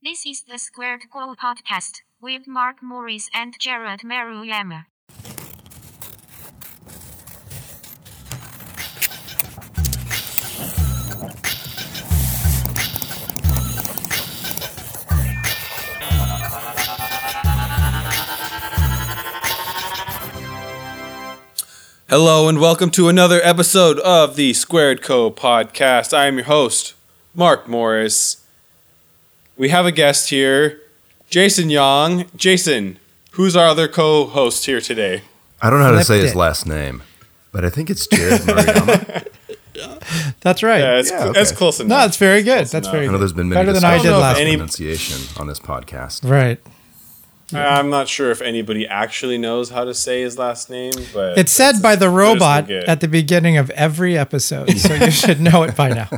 This is the Squared Co podcast with Mark Morris and Jared Maruyama. Hello and welcome to another episode of the Squared Co podcast. I am your host, Mark Morris. We have a guest here, Jason Young. Jason, who's our other co-host here today? I don't know how to say his it. last name, but I think it's Jared Maruyama. That's right. Yeah, it's, Yeah, cl- okay. it's close enough. no, it's very good. Close That's enough. very I good. know there's been many better than I discussions did know if last. week. pronunciation on this podcast. Right. I'm not sure if anybody actually knows how to say his last name, but It's said by the robot at the beginning of every episode, so you should know it by now.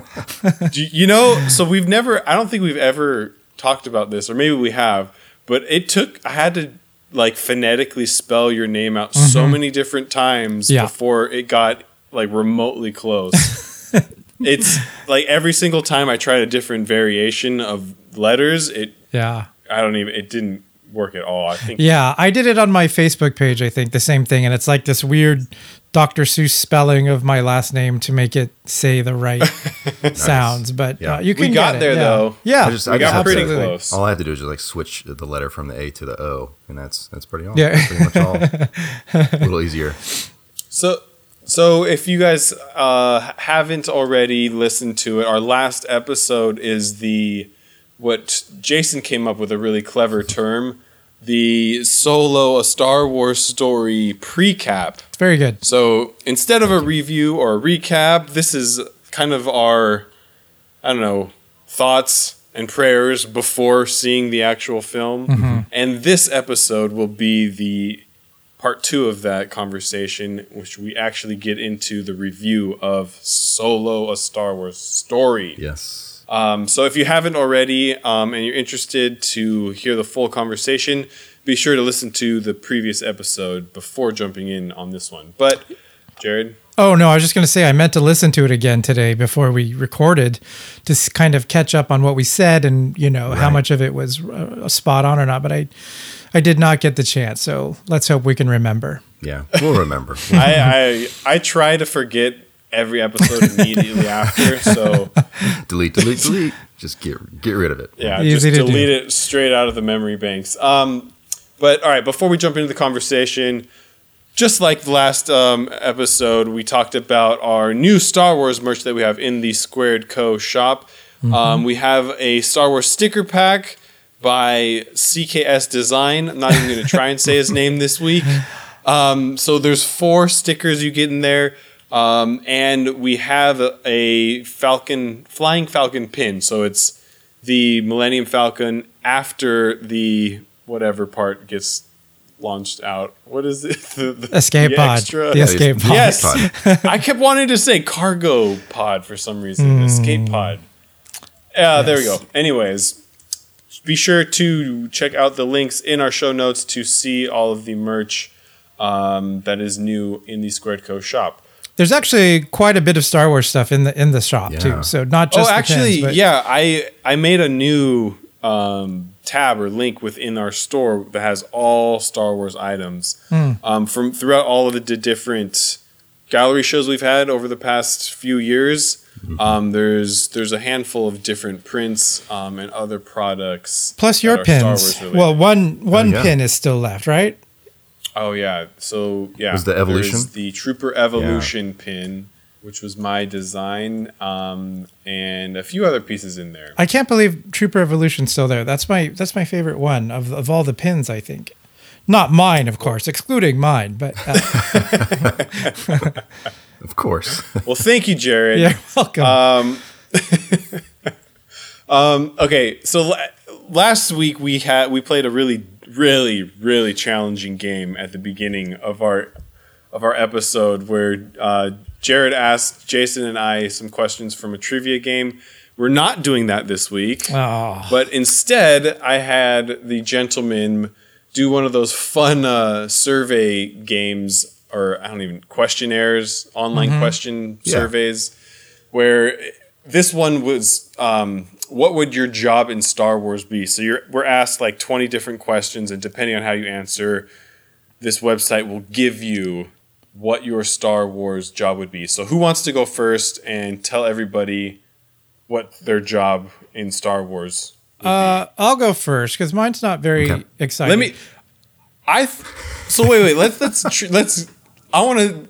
You you know, so we've never, I don't think we've ever talked about this, or maybe we have, but it took, I had to like phonetically spell your name out so many different times Mm-hmm. Yeah. before it got like remotely close. it's like every single time I tried a different variation of letters, it, Yeah. I don't even, it didn't work at all. I think, Yeah, I did it on my Facebook page, I think, the same thing. And it's like this weird Dr. Seuss spelling of my last name to make it say the right sounds. But Yeah. uh, you We can got get it, there, yeah. though. Yeah. I just- I we just got have pretty to- close. All I had to do is just like switch the letter from the A to the O, and that's that's pretty all. Yeah. pretty much all. a little easier. So, so if you guys uh, haven't already listened to it, our last episode is the what Jason came up with a really clever term, the solo a Star Wars story pre-cap. It's very good. So instead of a review or a recap, this is kind of our I don't know thoughts and prayers before seeing the actual film. Mm-hmm. And this episode will be the part two of that conversation, which we actually get into the review of Solo: A Star Wars Story. Yes. Um, so if you haven't already um, and you're interested to hear the full conversation, be sure to listen to the previous episode before jumping in on this one. But Jared, Oh no, I was just going to say I meant to listen to it again today before we recorded to kind of catch up on what we said and you know how much of it was uh, spot on or not. But I, I did not get the chance. So let's hope we can remember. Yeah, we'll remember. I, I I try to forget every episode immediately after, so delete, delete, delete. Just get get rid of it. yeah, Easy just to do. delete it straight out of the memory banks. Um, but all right, before we jump into the conversation, just like the last um, episode, we talked about our new Star Wars merch that we have in the Squared Co shop. Um, we have a Star Wars sticker pack by CKS Design. I'm not even going to try and say his name this week. Um, so there's four stickers you get in there. Um, and we have a, a Falcon, Flying Falcon pin. So it's the Millennium Falcon after the whatever part gets launched out. What is it? The, the- Escape the pod. extra- The escape pod. Yes. I kept wanting to say cargo pod for some reason. Escape pod. Yeah, there we go. Anyways, be sure to check out the links in our show notes to see all of the merch um, that is new in the Squared Co shop. There's actually quite a bit of Star Wars stuff in the in the shop Yeah. too. So not Oh, just the actually, pins, but- yeah, I I made a new um, tab or link within our store that has all Star Wars items Hmm. um, from throughout all of the d- different gallery shows we've had over the past few years. Um, there's there's a handful of different prints um, and other products. Plus your pins. Well, one one yeah. pin is still left, right? Oh yeah. So yeah, Was the Evolution? there's the Trooper Evolution pin, which was my design, um, and a few other pieces in there. I can't believe Trooper Evolution's still there. That's my that's my favorite one of of all the pins. I think, not mine, of course, excluding mine. But uh, Of course. Well, thank you, Jared. you're welcome. Okay, so la- last week we had we played a really, really, really challenging game at the beginning of our of our episode where uh, Jared asked Jason and I some questions from a trivia game. We're not doing that this week, oh, but instead I had the gentleman do one of those fun uh, survey games or I don't even questionnaires, online question Yeah. surveys, where this one was um, what would your job in Star Wars be? So you're we're asked like 20 different questions and depending on how you answer, this website will give you what your Star Wars job would be. So who wants to go first and tell everybody what their job in Star Wars? Uh, I'll go first because mine's not very Okay. exciting. Let me I th- So wait, wait, let's let's tr- let's I want to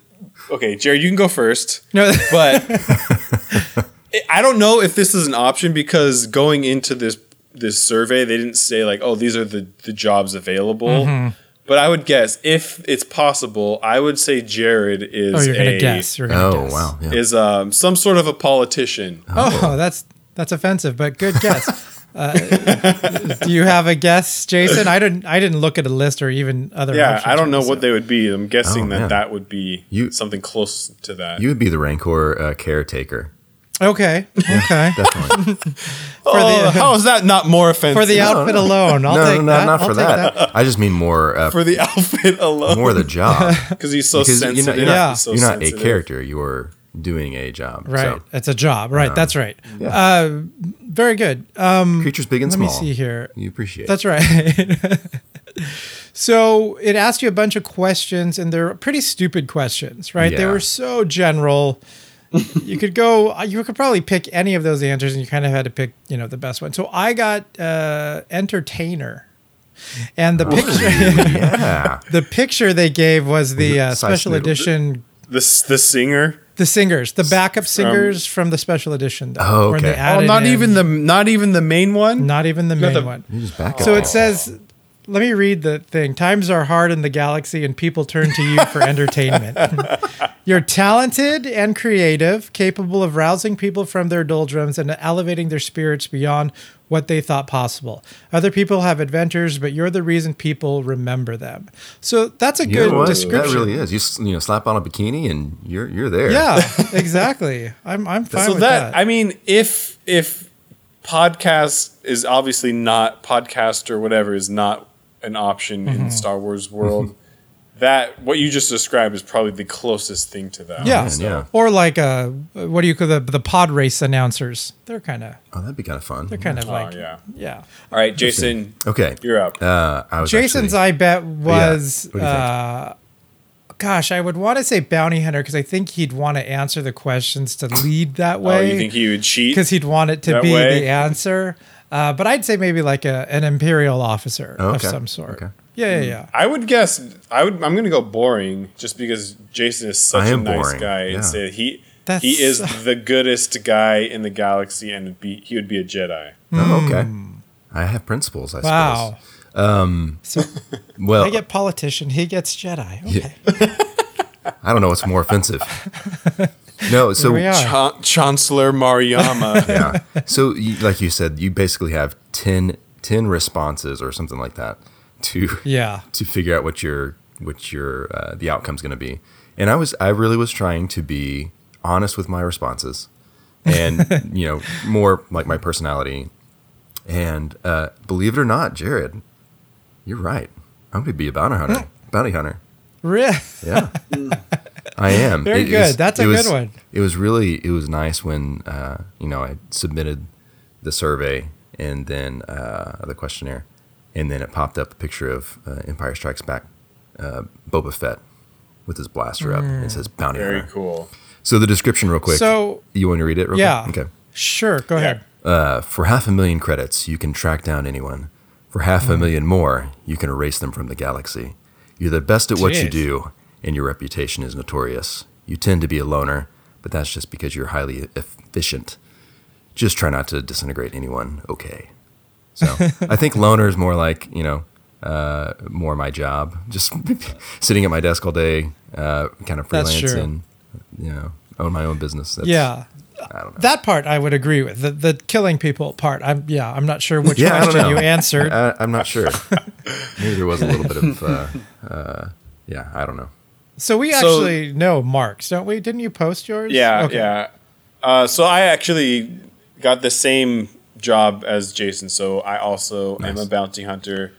Okay, Jared, you can go first. No, but I don't know if this is an option because going into this this survey, they didn't say like, oh, these are the the jobs available. Mm-hmm. But I would guess if it's possible, I would say Jared is oh, you're gonna a, guess. You're gonna Oh guess. wow. Yeah. is um, some sort of a politician. Oh, that's that's offensive, but good guess. uh, do you have a guess, Jason? I didn't. I didn't look at a list or even other. Yeah, options I don't know so- what they would be. I'm guessing Oh, that man. that would be You- something close to that. You would be the Rancor uh, caretaker. Okay. Okay. Definitely. oh, the- how is that not more offensive? For the No, outfit no. alone, I'll no, take no, no, that. not I'll for take that. I just mean more uh, for the outfit alone, more the job. because he's so Because you're sensitive. not, you're not, Yeah. He's so you're not a sensitive. character. You're doing a job. Right. So, It's a job. Right. that's right. yeah. Uh, very good. Um, creatures big and small. let me small. see here. You appreciate. That's right. so it asked you a bunch of questions, and they're pretty stupid questions, right? They Yeah. were so general. You could go. You could probably pick any of those answers, and you kind of had to pick, you know, the best one. So I got uh, entertainer, and the picture. yeah. the picture they gave was the uh, special edition. The the singer. The singers, the backup singers from the special edition. Though, Oh, where they okay. Oh, not in- even the not even the main one. not even the main the- one. Just So it says, let me read the thing. Times are hard in the galaxy, and people turn to you for entertainment. You're talented and creative, capable of rousing people from their doldrums and elevating their spirits beyond what they thought possible. Other people have adventures, but you're the reason people remember them. So that's a You good description. That really is. You you know slap on a bikini and you're you're there. Yeah, exactly. I'm I'm fine so with that, that. I mean, if if podcast is obviously not podcast or whatever is not an option Mm-hmm. in Star Wars world, that what you just described is probably the closest thing to that. yeah. man, yeah. Or like uh, what do you call the the pod race announcers? They're kind of Oh, that'd be kind of fun. they're kind of Oh, like yeah. yeah. All right, Jason, Okay. you're up. Uh, I was Jason's, actually, I bet, was. What do you think? uh, gosh, I would want to say bounty hunter because I think he'd want to answer the questions to lead that way. oh, you think he would cheat? Because he'd want it to that be way? the answer. Uh, but I'd say maybe like a, an imperial officer Oh, of some sort. Okay. Yeah, yeah, yeah. I would guess I would. I'm going to go boring, just because Jason is such a nice boring, guy. yeah. And say he That's- he is the goodest guy in the galaxy, and be he would be a Jedi. Oh, okay. I have principles. I Hmm. Wow. suppose. Well, I get politician. He gets Jedi. Okay. I don't know what's more offensive. No, so we Chancellor Maruyama. yeah. So, you, like you said, you basically have 10, 10 responses or something like that to Yeah. to figure out what your what your uh, the outcome's going to be. And I was I really was trying to be honest with my responses, and you know more like my personality. And uh, believe it or not, Jared, you're right. I'm going to be a bounty hunter. bounty hunter. Really? Yeah, I am. Very It good. was- That's a was- good one. It was really it was nice when uh, you know I submitted the survey and then uh, the questionnaire, and then it popped up a picture of uh, Empire Strikes Back, uh, Boba Fett with his blaster up. and It says bounty Very hunter. cool. So the description, real quick. So- you want to read it? Real Yeah. Quick? Okay. Sure. Go ahead. Uh, for half a million credits, you can track down anyone. For half Hmm. a million more, you can erase them from the galaxy. You're the best at what you do, and your reputation is notorious. You tend to be a loner, but that's just because you're highly efficient. Just try not to disintegrate anyone, okay? So I think loner is more like, you know, uh, more my job. Just sitting at my desk all day, uh, kind of freelance and, you know, own my own business. That's, yeah. I don't know. That part I would agree with. The the killing people part. I'm yeah. I'm not sure which Yeah, question you answered. I, I'm not sure. Maybe there was a little bit of, uh, uh, yeah, I don't know. So we So- actually know Mark's, don't we? Didn't you post yours? Yeah, Okay. yeah. Uh, so I actually got the same job as Jason. So I also am a bounty hunter.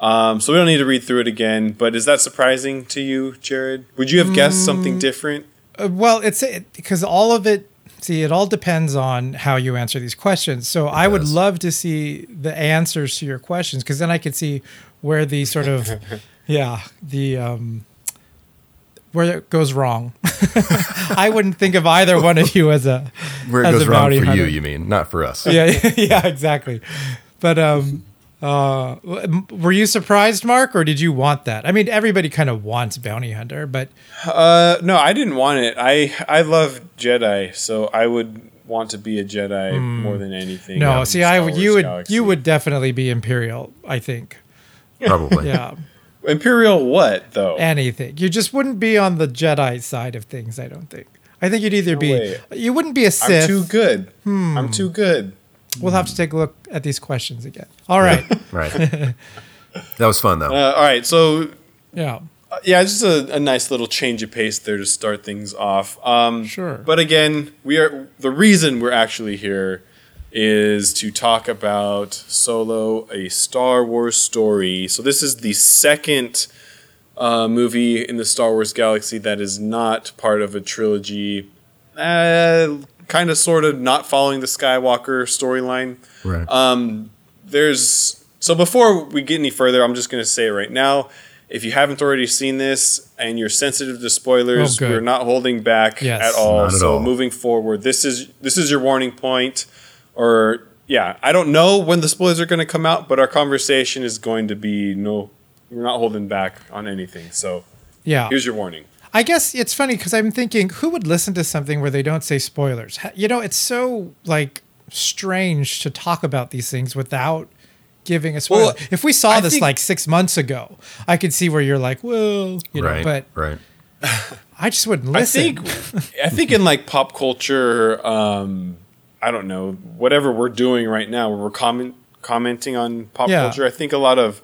Um, so we don't need to read through it again. But is that surprising to you, Jared? Would you have guessed something different? Uh, well, it's because all of it. See, it all depends on how you answer these questions. So I would love to see the answers to your questions because then I could see where the sort of, yeah, the um, where it goes wrong. I wouldn't think of either one of you as a Where it as goes a wrong for hunter. you, you mean, not for us. Yeah, yeah, exactly. But um, uh, were you surprised, Mark, or did you want that? I mean, everybody kind of wants bounty hunter, but Uh, no, I didn't want it. I I love Jedi, so I would want to be a Jedi more than anything. No. See, I Wars you would galaxy. you would definitely be Imperial. I think. Probably. Yeah. Imperial what though? anything. You just wouldn't be on the Jedi side of things, I don't think. I think you'd either be way. you wouldn't be a I'm Sith. too good. Hmm. I'm too good. We'll have to take a look at these questions again. All right. Right. that was fun though. Uh, all right, so yeah. uh, yeah, just a, a nice little change of pace there to start things off. Um, Sure. But again, we are the reason we're actually here is to talk about Solo, a Star Wars story. So this is the second uh, movie in the Star Wars galaxy that is not part of a trilogy. Uh, kind of, sort of, not following the Skywalker storyline right. um, there's so before we get any further, I'm just going to say it right now. If you haven't already seen this and you're sensitive to spoilers, Oh, we're not holding back Yes. at all. Not at so all. moving forward, this is this is your warning point. Or yeah, I don't know when the spoilers are going to come out, but our conversation is going to be no. We're not holding back on anything. So Yeah. here's your warning. I guess it's funny because I'm thinking who would listen to something where they don't say spoilers? You know, it's so like strange to talk about these things without giving a spoiler. Well, if we saw I this think- like six months ago, I could see where you're like, well, you know, but right. I just wouldn't listen. I think I think in like pop culture, um, I don't know, whatever we're doing right now, where we're comment commenting on pop Yeah. culture. I think a lot of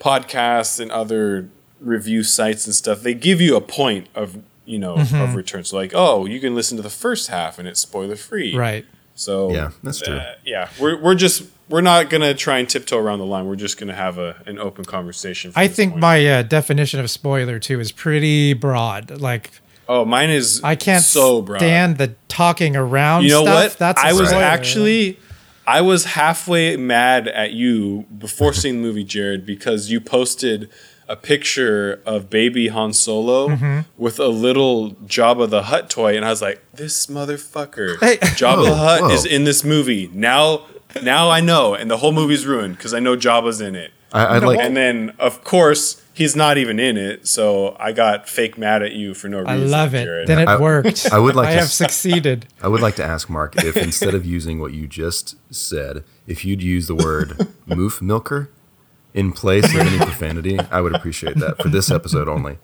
podcasts and other review sites and stuff they give you a point of you know Mm-hmm. of return. So like, oh, you can listen to the first half and it's spoiler free. right. So Yeah, that's true. uh, yeah, we're we're just we're not gonna try and tiptoe around the line. We're just gonna have a an open conversation. I think point. my uh, definition of spoiler too is pretty broad. Like oh mine is I can't so broad. stand the talking around. You know stuff. what? That's a I was spoiler. actually I was halfway mad at you before seeing the movie, Jared, because you posted a picture of baby Han Solo Mm-hmm. with a little Jabba the Hutt toy, and I was like, "This motherfucker, Hey. Jabba Whoa, the Hutt whoa. is in this movie now." Now I know, and the whole movie's ruined because I know Jabba's in it. I, I'd like. And then, of course, he's not even in it, so I got fake mad at you for no reason. I love it. Jared. Then it I- worked. I would like I to have succeeded. I would like to ask Mark if instead of using what you just said, if you'd use the word "moof milker" in place of any profanity, I would appreciate that for this episode only.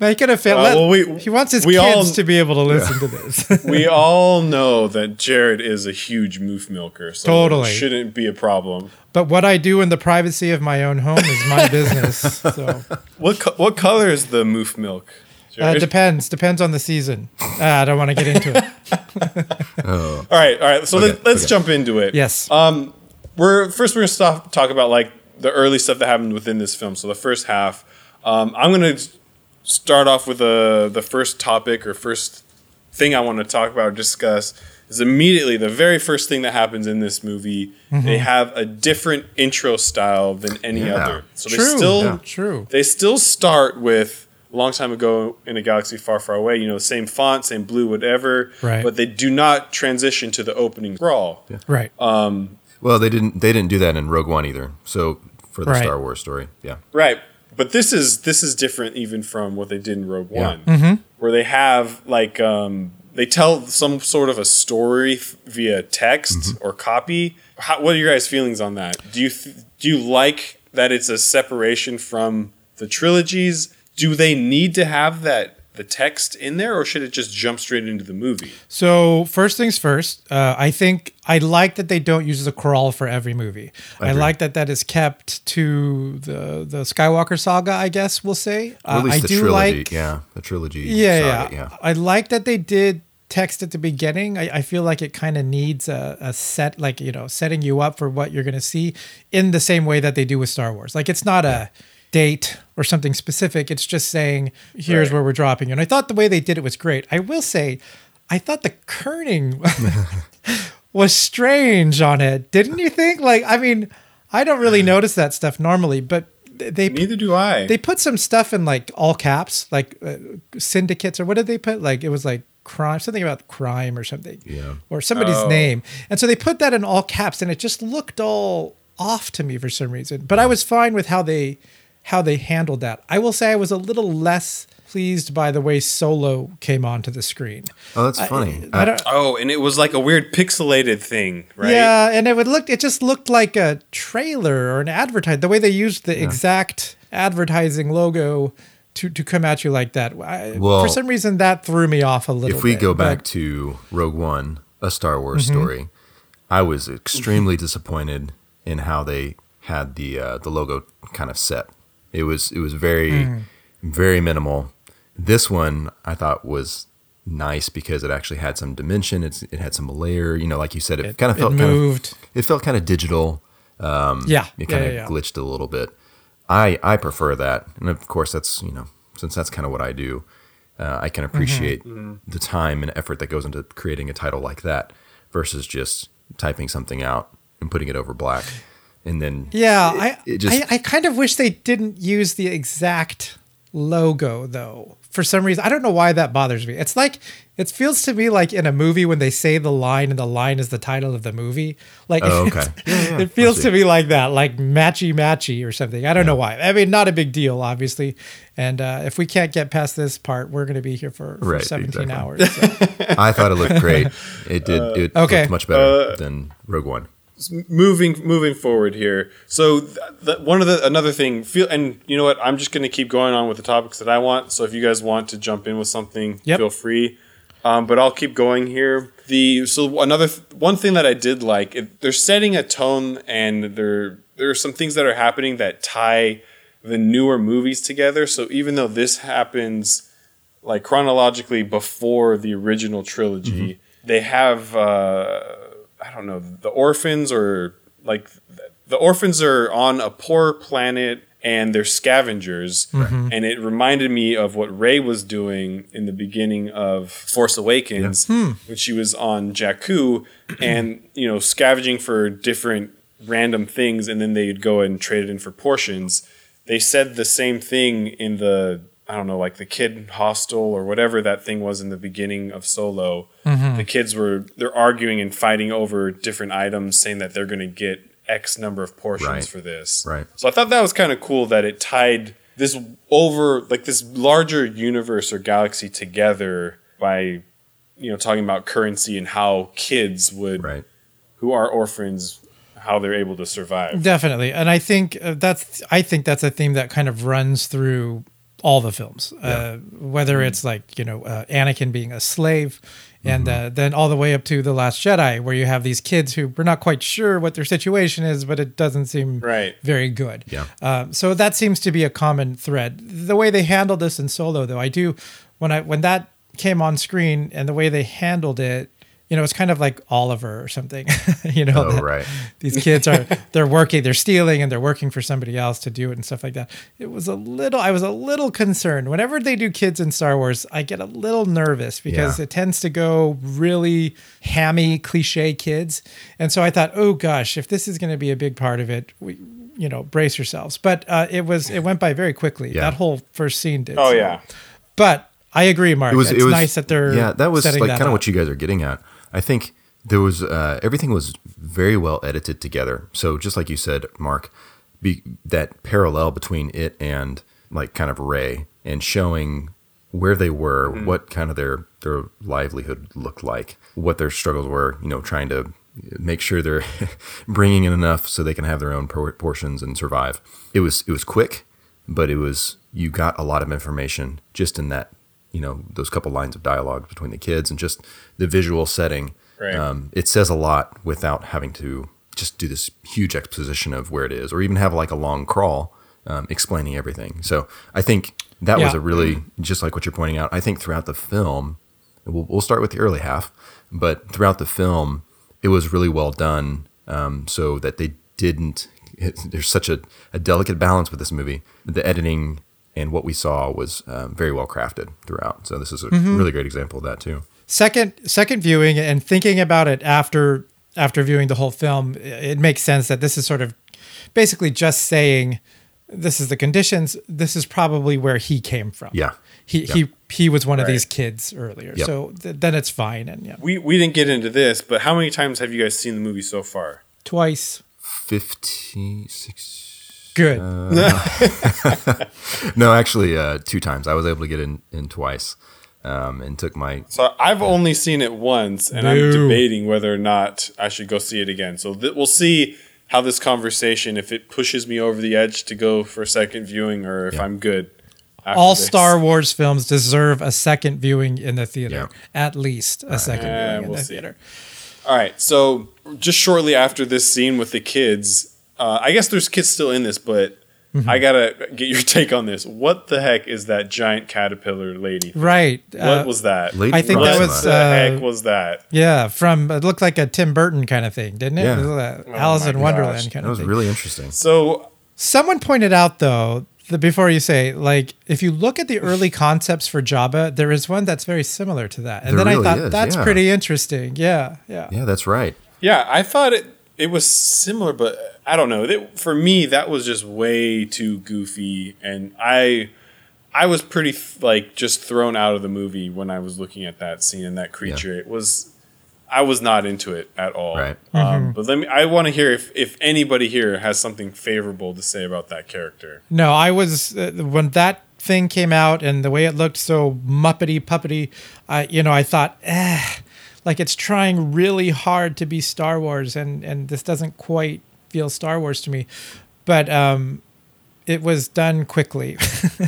Make it a fit. Uh, well, we- he wants his we kids all- to be able to listen to this. we all know that Jared is a huge moof milker, so Totally. it shouldn't be a problem. but what I do in the privacy of my own home is my business. So What co- what color is the moof milk? uh, Jared? depends. Depends on the season. Uh, I don't want to get into it. all right, all right. So Okay, let, let's okay. jump into it. Yes. Um, we're first we're gonna stop, talk about like the early stuff that happened within this film. So the first half. Um, I'm gonna start off with the the first topic or first thing I want to talk about or discuss is immediately the very first thing that happens in this movie. Mm-hmm. They have a different intro style than any Yeah. other. So True. they still Yeah. True. they still start with a long time ago in a galaxy far, far away. You know, same font, same blue, whatever. Right. But they do not transition to the opening scrawl. Right. Well, they didn't. They didn't do that in Rogue One either. So for the Right. Star Wars story, yeah, Right. But this is this is different even from what they did in Rogue Yeah. One, Mm-hmm. where they have like um, they tell some sort of a story f- via text Mm-hmm. or copy. How, what are your guys' feelings on that? Do you th- do you like that it's a separation from the trilogies? Do they need to have that the text in there, or should it just jump straight into the movie? So first things first, uh, I think I like that they don't use the crawl for every movie. I, agree. like that that is kept to the the Skywalker saga. I guess we'll say. or at Uh, least I the do trilogy. like. yeah, the trilogy. Yeah, saga, yeah, I like that they did text at the beginning. I, I feel like it kind of needs a, a set, like you know, setting you up for what you're going to see in the same way that they do with Star Wars. Like it's not a date or something specific. It's just saying, here's Right. where we're dropping you. And I thought the way they did it was great. I will say, I thought the kerning was strange on it. Didn't you think? Like, I mean, I don't really notice that stuff normally, but they Neither do I. they put some stuff in like all caps, like uh, syndicates or what did they put? Like it was like crime, something about crime or something, Yeah. or somebody's Oh. name, and so they put that in all caps, and it just looked all off to me for some reason. But I was fine with how they how they handled that. I will say I was a little less pleased by the way Solo came onto the screen. Oh, that's funny. I don't, oh, and it was like a weird pixelated thing, right? Yeah, and it would look. It just looked like a trailer or an advertise. The way they used the exact advertising logo to to come at you like that. I, Well, for some reason, that threw me off a little. if we bit, go but- back to Rogue One, a Star Wars Mm-hmm. story, I was extremely disappointed in how they had the uh, the logo kind of set. It was it was very Mm. very minimal. This one I thought was nice because it actually had some dimension. It's it had some layer. You know, like you said, it, kind of it felt kind of moved. it felt kind of digital. yeah, It kind yeah, of yeah. glitched a little bit. I I prefer that, and of course that's you know since that's kind of what I do, uh, I can appreciate the time and effort that goes into creating a title like that versus just typing something out and putting it over black, and then Yeah, it- I, it just- I I kind of wish they didn't use the exact logo though. For some reason, I don't know why that bothers me. It's like it feels to me like in a movie when they say the line and the line is the title of the movie. Like Oh, okay. Yeah, yeah, it feels I to me like that, like matchy matchy or something. I don't know why. I mean, not a big deal, obviously. And uh, if we can't get past this part, we're going to be here for, for Right, 17 exactly. hours. so. I thought it looked great. It did. It okay. looked much better than Rogue One. Moving moving forward here. So th- th- one of the another thing feel and you know what I'm just going to keep going on with the topics that I want. So if you guys want to jump in with something, Yep. feel free. Um, but I'll keep going here. The so another th- one thing that I did like it, they're setting a tone and there there are some things that are happening that tie the newer movies together. So even though this happens like chronologically before the original trilogy, they have uh, I don't know the orphans or like the orphans are on a poor planet and they're scavengers. Mm-hmm. And it reminded me of what Rey was doing in the beginning of Force Awakens hmm. when she was on Jakku and you know scavenging for different random things and then they'd go and trade it in for portions. They said the same thing in the I don't know, like the kid hostel or whatever that thing was in the beginning of Solo. The kids were they're arguing and fighting over different items, saying that they're going to get X number of portions Right. for this. Right. So I thought that was kind of cool that it tied this over like this larger universe or galaxy together by you know talking about currency and how kids would Right. who are orphans how they're able to survive. Definitely, and I think uh, that's I think that's a theme that kind of runs through all the films. Uh, whether it's like you know uh, Anakin being a slave, and uh, then all the way up to the Last Jedi, where you have these kids who we're not quite sure what their situation is, but it doesn't seem Right. very good. Yeah. Um, so that seems to be a common thread. The way they handled this in Solo, though, I do when I when that came on screen and the way they handled it. You know, it's kind of like Oliver or something. you know, Oh, that- right. these kids are they're working they're stealing and they're working for somebody else to do it and stuff like that it was a little i was a little concerned whenever they do kids in star wars i get a little nervous because Yeah. it tends to go really hammy cliche kids and so i thought oh gosh if this is going to be a big part of it we you know brace yourselves but uh, it was it went by very quickly Yeah. that whole first scene did Oh so- yeah. but i agree mark it was it's it was nice that they're yeah that was like kind of what you guys are getting at i think there was uh, everything was very well edited together. So just like you said mark be, that parallel between it and like kind of Rey and showing where they were what kind of their their livelihood looked like what their struggles were you know trying to make sure they're bringing in enough so they can have their own por- portions and survive. It was it was quick but it was you got a lot of information just in that you know those couple lines of dialogue between the kids and just the visual setting Right. um, it says a lot without having to just do this huge exposition of where it is or even have like a long crawl um, explaining everything so i think that was a really just like what you're pointing out i think throughout the film we'll, we'll start with the early half but throughout the film it was really well done um, so that they didn't it, there's such a, a delicate balance with this movie. The editing and what we saw was um, very well crafted throughout. So this is a really great example of that too. second second viewing and thinking about it after after viewing the whole film it makes sense that this is sort of basically just saying this is the conditions this is probably where he came from Yeah. he he he was one of these kids earlier Yep. so th- then it's fine and yeah We we didn't get into this, but how many times have you guys seen the movie so far? twice 50, six, good no, actually, uh, two times. I was able to get in, in twice um, and took my. So I've only seen it once, and I'm debating whether or not I should go see it again. So th- we'll see how this conversation, if it pushes me over the edge to go for a second viewing, or if Yeah. I'm good. after all this. Star Wars films deserve a second viewing in the theater Yeah. at least a second Uh, viewing in we'll the see. theater All right. So just shortly after this scene with the kids, uh, I guess there's kids still in this, but Mm-hmm. I gotta get your take on this. What the heck is that giant caterpillar lady? right What uh, was that? Lady I think what that Proxima. was, the uh, heck was that? yeah from it looked like a tim burton kind of thing didn't it, Yeah. It was Oh alice in wonderland gosh. kind That of That was really interesting. So Someone pointed out though that before you say like if you look at the early concepts for Jabba, there is one that's very similar to that, and There then really I thought is, that's yeah. pretty interesting. Yeah, yeah, Yeah, that's right. Yeah, I thought it it was similar, but I don't know. It, for me, that was just way too goofy, and I I was pretty like just thrown out of the movie when I was looking at that scene and that creature. It was I was not into it at all. Right. Um, but let me. I want to hear if if anybody here has something favorable to say about that character. No, I was uh, when that thing came out and the way it looked so muppety puppety. I you know I thought, eh, like it's trying really hard to be Star Wars, and and this doesn't quite feel Star Wars to me, but um, it was done quickly.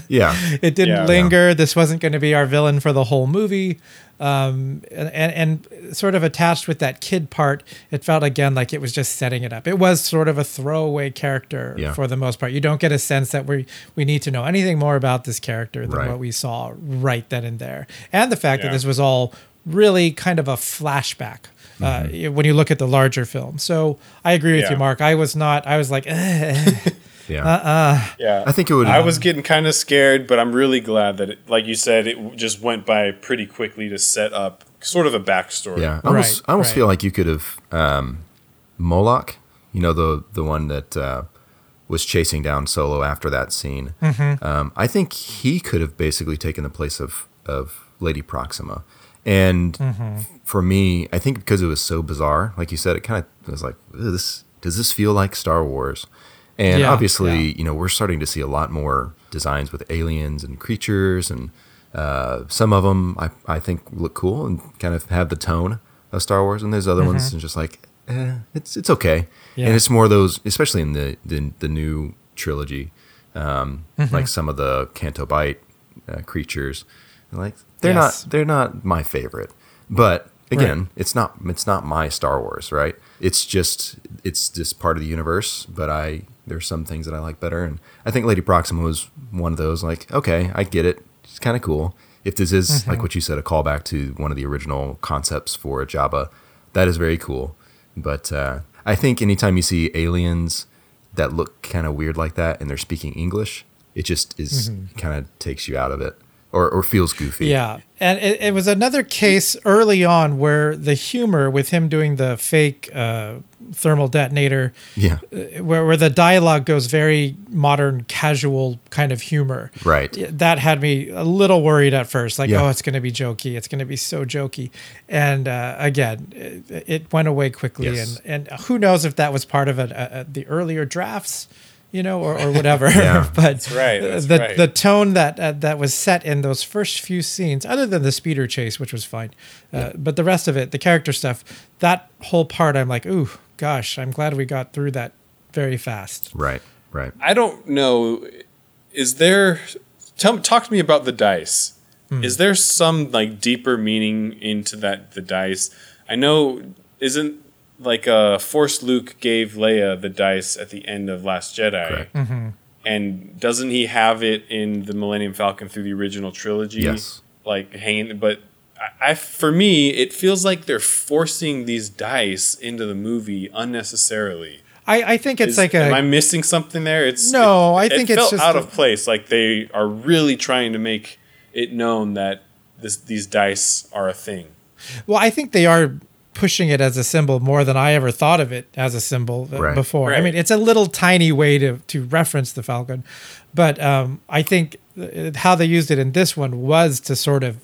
Yeah. it didn't Yeah. linger. This wasn't going to be our villain for the whole movie. Um, and, and, and sort of attached with that kid part, it felt again like it was just setting it up. It was sort of a throwaway character Yeah. for the most part. You don't get a sense that we we need to know anything more about this character than Right. what we saw right then and there. And the fact Yeah. that this was all really kind of a flashback. Uh, when you look at the larger film, so I agree with Yeah. you, Mark. I was not. I was like, eh. Yeah. Uh, Yeah, I think it would- I was getting kind of scared, but I'm really glad that, it, like you said, it just went by pretty quickly to set up sort of a backstory. Yeah, I almost, Right, I almost right. feel like you could have um, Moloch, you know the the one that uh, was chasing down Solo after that scene. Mm-hmm. Um, I think he could have basically taken the place of of Lady Proxima, and Mm-hmm. for me, I think because it was so bizarre, like you said, it kind of was like this. Does this feel like Star Wars? And Yeah, obviously, yeah. you know, we're starting to see a lot more designs with aliens and creatures, and uh, some of them I, I think look cool and kind of have the tone of Star Wars, and there's other ones and just like, eh, it's it's okay. Mm-hmm. Yeah. And it's more those, especially in the the, the new trilogy, um, Mm-hmm. like some of the Canto Bight uh, creatures, like they're Yes. not they're not my favorite, but again, it's not it's not my Star Wars, right? It's just it's just part of the universe, but I there's some things that I like better, and I think Lady Proxima was one of those. Like, okay, I get it, it's kind of cool. If this is Mm-hmm. like what you said, a callback to one of the original concepts for Jabba, that is very cool. But uh, I think anytime you see aliens that look kind of weird like that and they're speaking English, it just is kind of takes you out of it or, or feels goofy. Yeah. And it, it was another case early on where the humor with him doing the fake uh, thermal detonator, Yeah. where, where the dialogue goes very modern, casual kind of humor. Right. That had me a little worried at first. Like, Yeah. oh, it's going to be jokey. It's going to be so jokey. And uh, again, it, it went away quickly. Yes. And, and who knows if that was part of it, uh, uh, the earlier drafts. You know, or, or whatever. Yeah. but That's right, that's the right. the tone that uh, that was set in those first few scenes, other than the speeder chase, which was fine, uh, but the rest of it, the character stuff, that whole part, I'm like, ooh, gosh, I'm glad we got through that very fast. Right. Right. I don't know. Is there? Tell talk to me about the dice. Hmm. Is there some like deeper meaning into that the dice? I know isn't like uh Force Luke gave Leia the dice at the end of Last Jedi. Correct. Mm-hmm. And doesn't he have it in the Millennium Falcon through the original trilogy? Yes. Like hanging, but I, I for me it feels like they're forcing these dice into the movie unnecessarily. I, I think it's Is- like a am I missing something there? It's No, it- I it think it's felt just out a- of place. Like they are really trying to make it known that this these dice are a thing. Well, I think they are pushing it as a symbol more than I ever thought of it as a symbol uh, Right. before. I mean, it's a little tiny way to to reference the Falcon, but um, I think uh, how they used it in this one was to sort of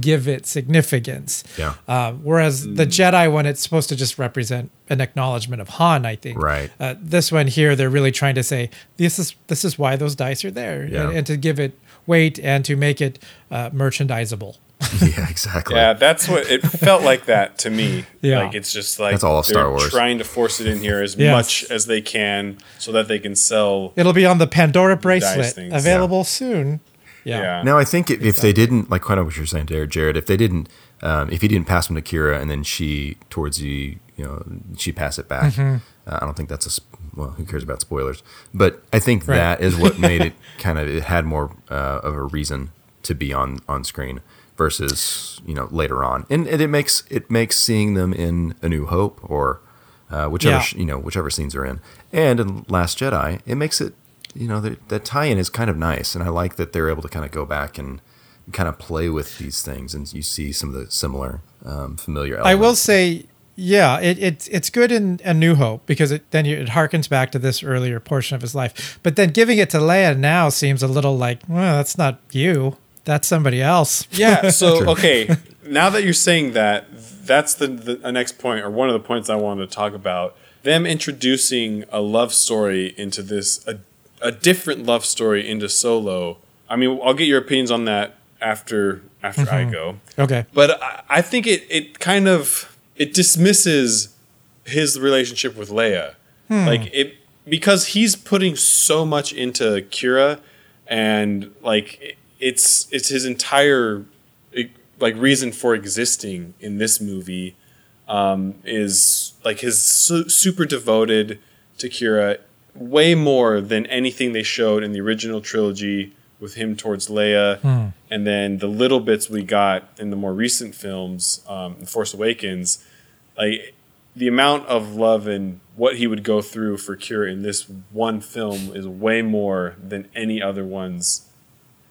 give it significance. Yeah. Um, whereas the Mm. Jedi one, it's supposed to just represent an acknowledgement of Han. I think. Right. Uh, this one here, they're really trying to say this is this is why those dice are there, Yeah. and, and to give it weight and to make it uh, merchandisable. yeah, exactly. Yeah, that's what it felt like that to me. Yeah. Like it's just like That's all of Star they're Wars. Trying to force it in here as Yes. much as they can so that they can sell. It'll be on the Pandora bracelet, things, available soon. Yeah. Yeah. Now I think if, if they didn't like kind of what you're saying, Jared, Jared, if they didn't, um, if he didn't pass them to Qi'ra and then she towards the, you know, she pass it back. Mm-hmm. Uh, I don't think that's a well. Who cares about spoilers? But I think Right. that is what made it kind of it had more uh, of a reason to be on on screen versus you know later on, and, and it makes it makes seeing them in A New Hope or uh, whichever Yeah. you know whichever scenes are in, and in Last Jedi, it makes it you know that that tie-in is kind of nice, and I like that they're able to kind of go back and kind of play with these things, and you see some of the similar um, familiar. Elements. I will say, yeah, it, it's it's good in A New Hope because it then you, it harkens back to this earlier portion of his life. But then giving it to Leia now seems a little like, well, that's not you. That's somebody else. Yeah. So okay, now that you're saying that, that's the, the, the next point or one of the points I wanted to talk about. Them introducing a love story into this a, a different love story into Solo. I mean, I'll get your opinions on that after after I mm-hmm. go. Okay. But I, I think it it kind of it dismisses his relationship with Leia. Hmm. Like it because he's putting so much into Qi'ra and like it- it's it's his entire like reason for existing in this movie um, is like his su- super devoted to Qi'ra way more than anything they showed in the original trilogy with him towards Leia, and then the little bits we got in the more recent films, um, The Force Awakens, like the amount of love and what he would go through for Qi'ra in this one film is way more than any other ones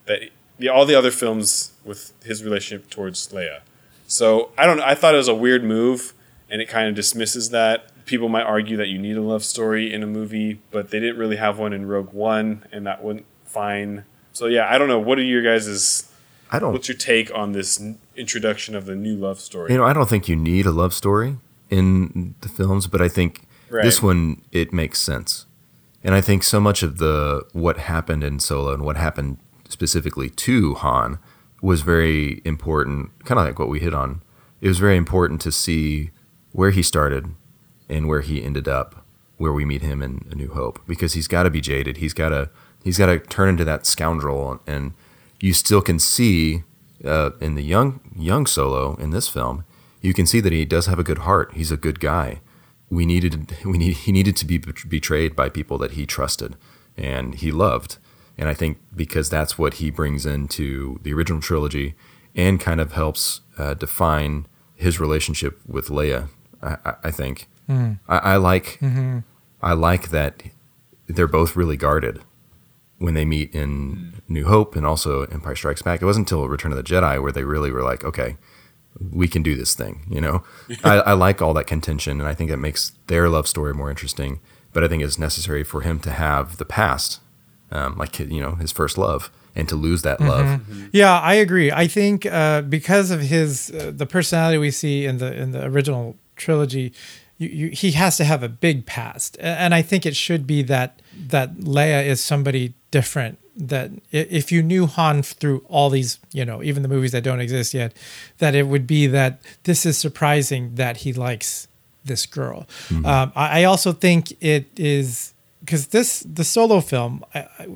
that the, all the other films with his relationship towards Leia. So I don't. I thought it was a weird move, and it kind of dismisses that. People might argue that you need a love story in a movie, but they didn't really have one in Rogue One, and that went fine. So yeah, I don't know. What are your guys' I don't. What's your take on this introduction of the new love story? You know, I don't think you need a love story in the films, but I think this one it makes sense. And I think so much of the what happened in Solo and what happened specifically to Han was very important, kind of like what we hit on. It was very important to see where he started and where he ended up, where we meet him in A New Hope, because he's got to be jaded. He's got to he's got to turn into that scoundrel, and you still can see uh, in the young young Solo in this film, you can see that he does have a good heart. He's a good guy. We needed we need he needed to be betrayed by people that he trusted and he loved, and I think because that's what he brings into the original trilogy, and kind of helps uh, define his relationship with Leia. I, I, I think I, I like I like that they're both really guarded when they meet in New Hope and also Empire Strikes Back. It wasn't until Return of the Jedi where they really were like, okay, we can do this thing. You know, I, I like all that contention, and I think it makes their love story more interesting. But I think it's necessary for him to have the past, um, like you know, his first love, and to lose that love. Yeah, I agree. I think uh, because of his uh, the personality we see in the in the original trilogy, you, you, he has to have a big past, and I think it should be that that Leia is somebody different. That if you knew Han through all these, you know, even the movies that don't exist yet, that it would be that this is surprising that he likes this girl. Um, I, I also think it is because this the solo film. I, I,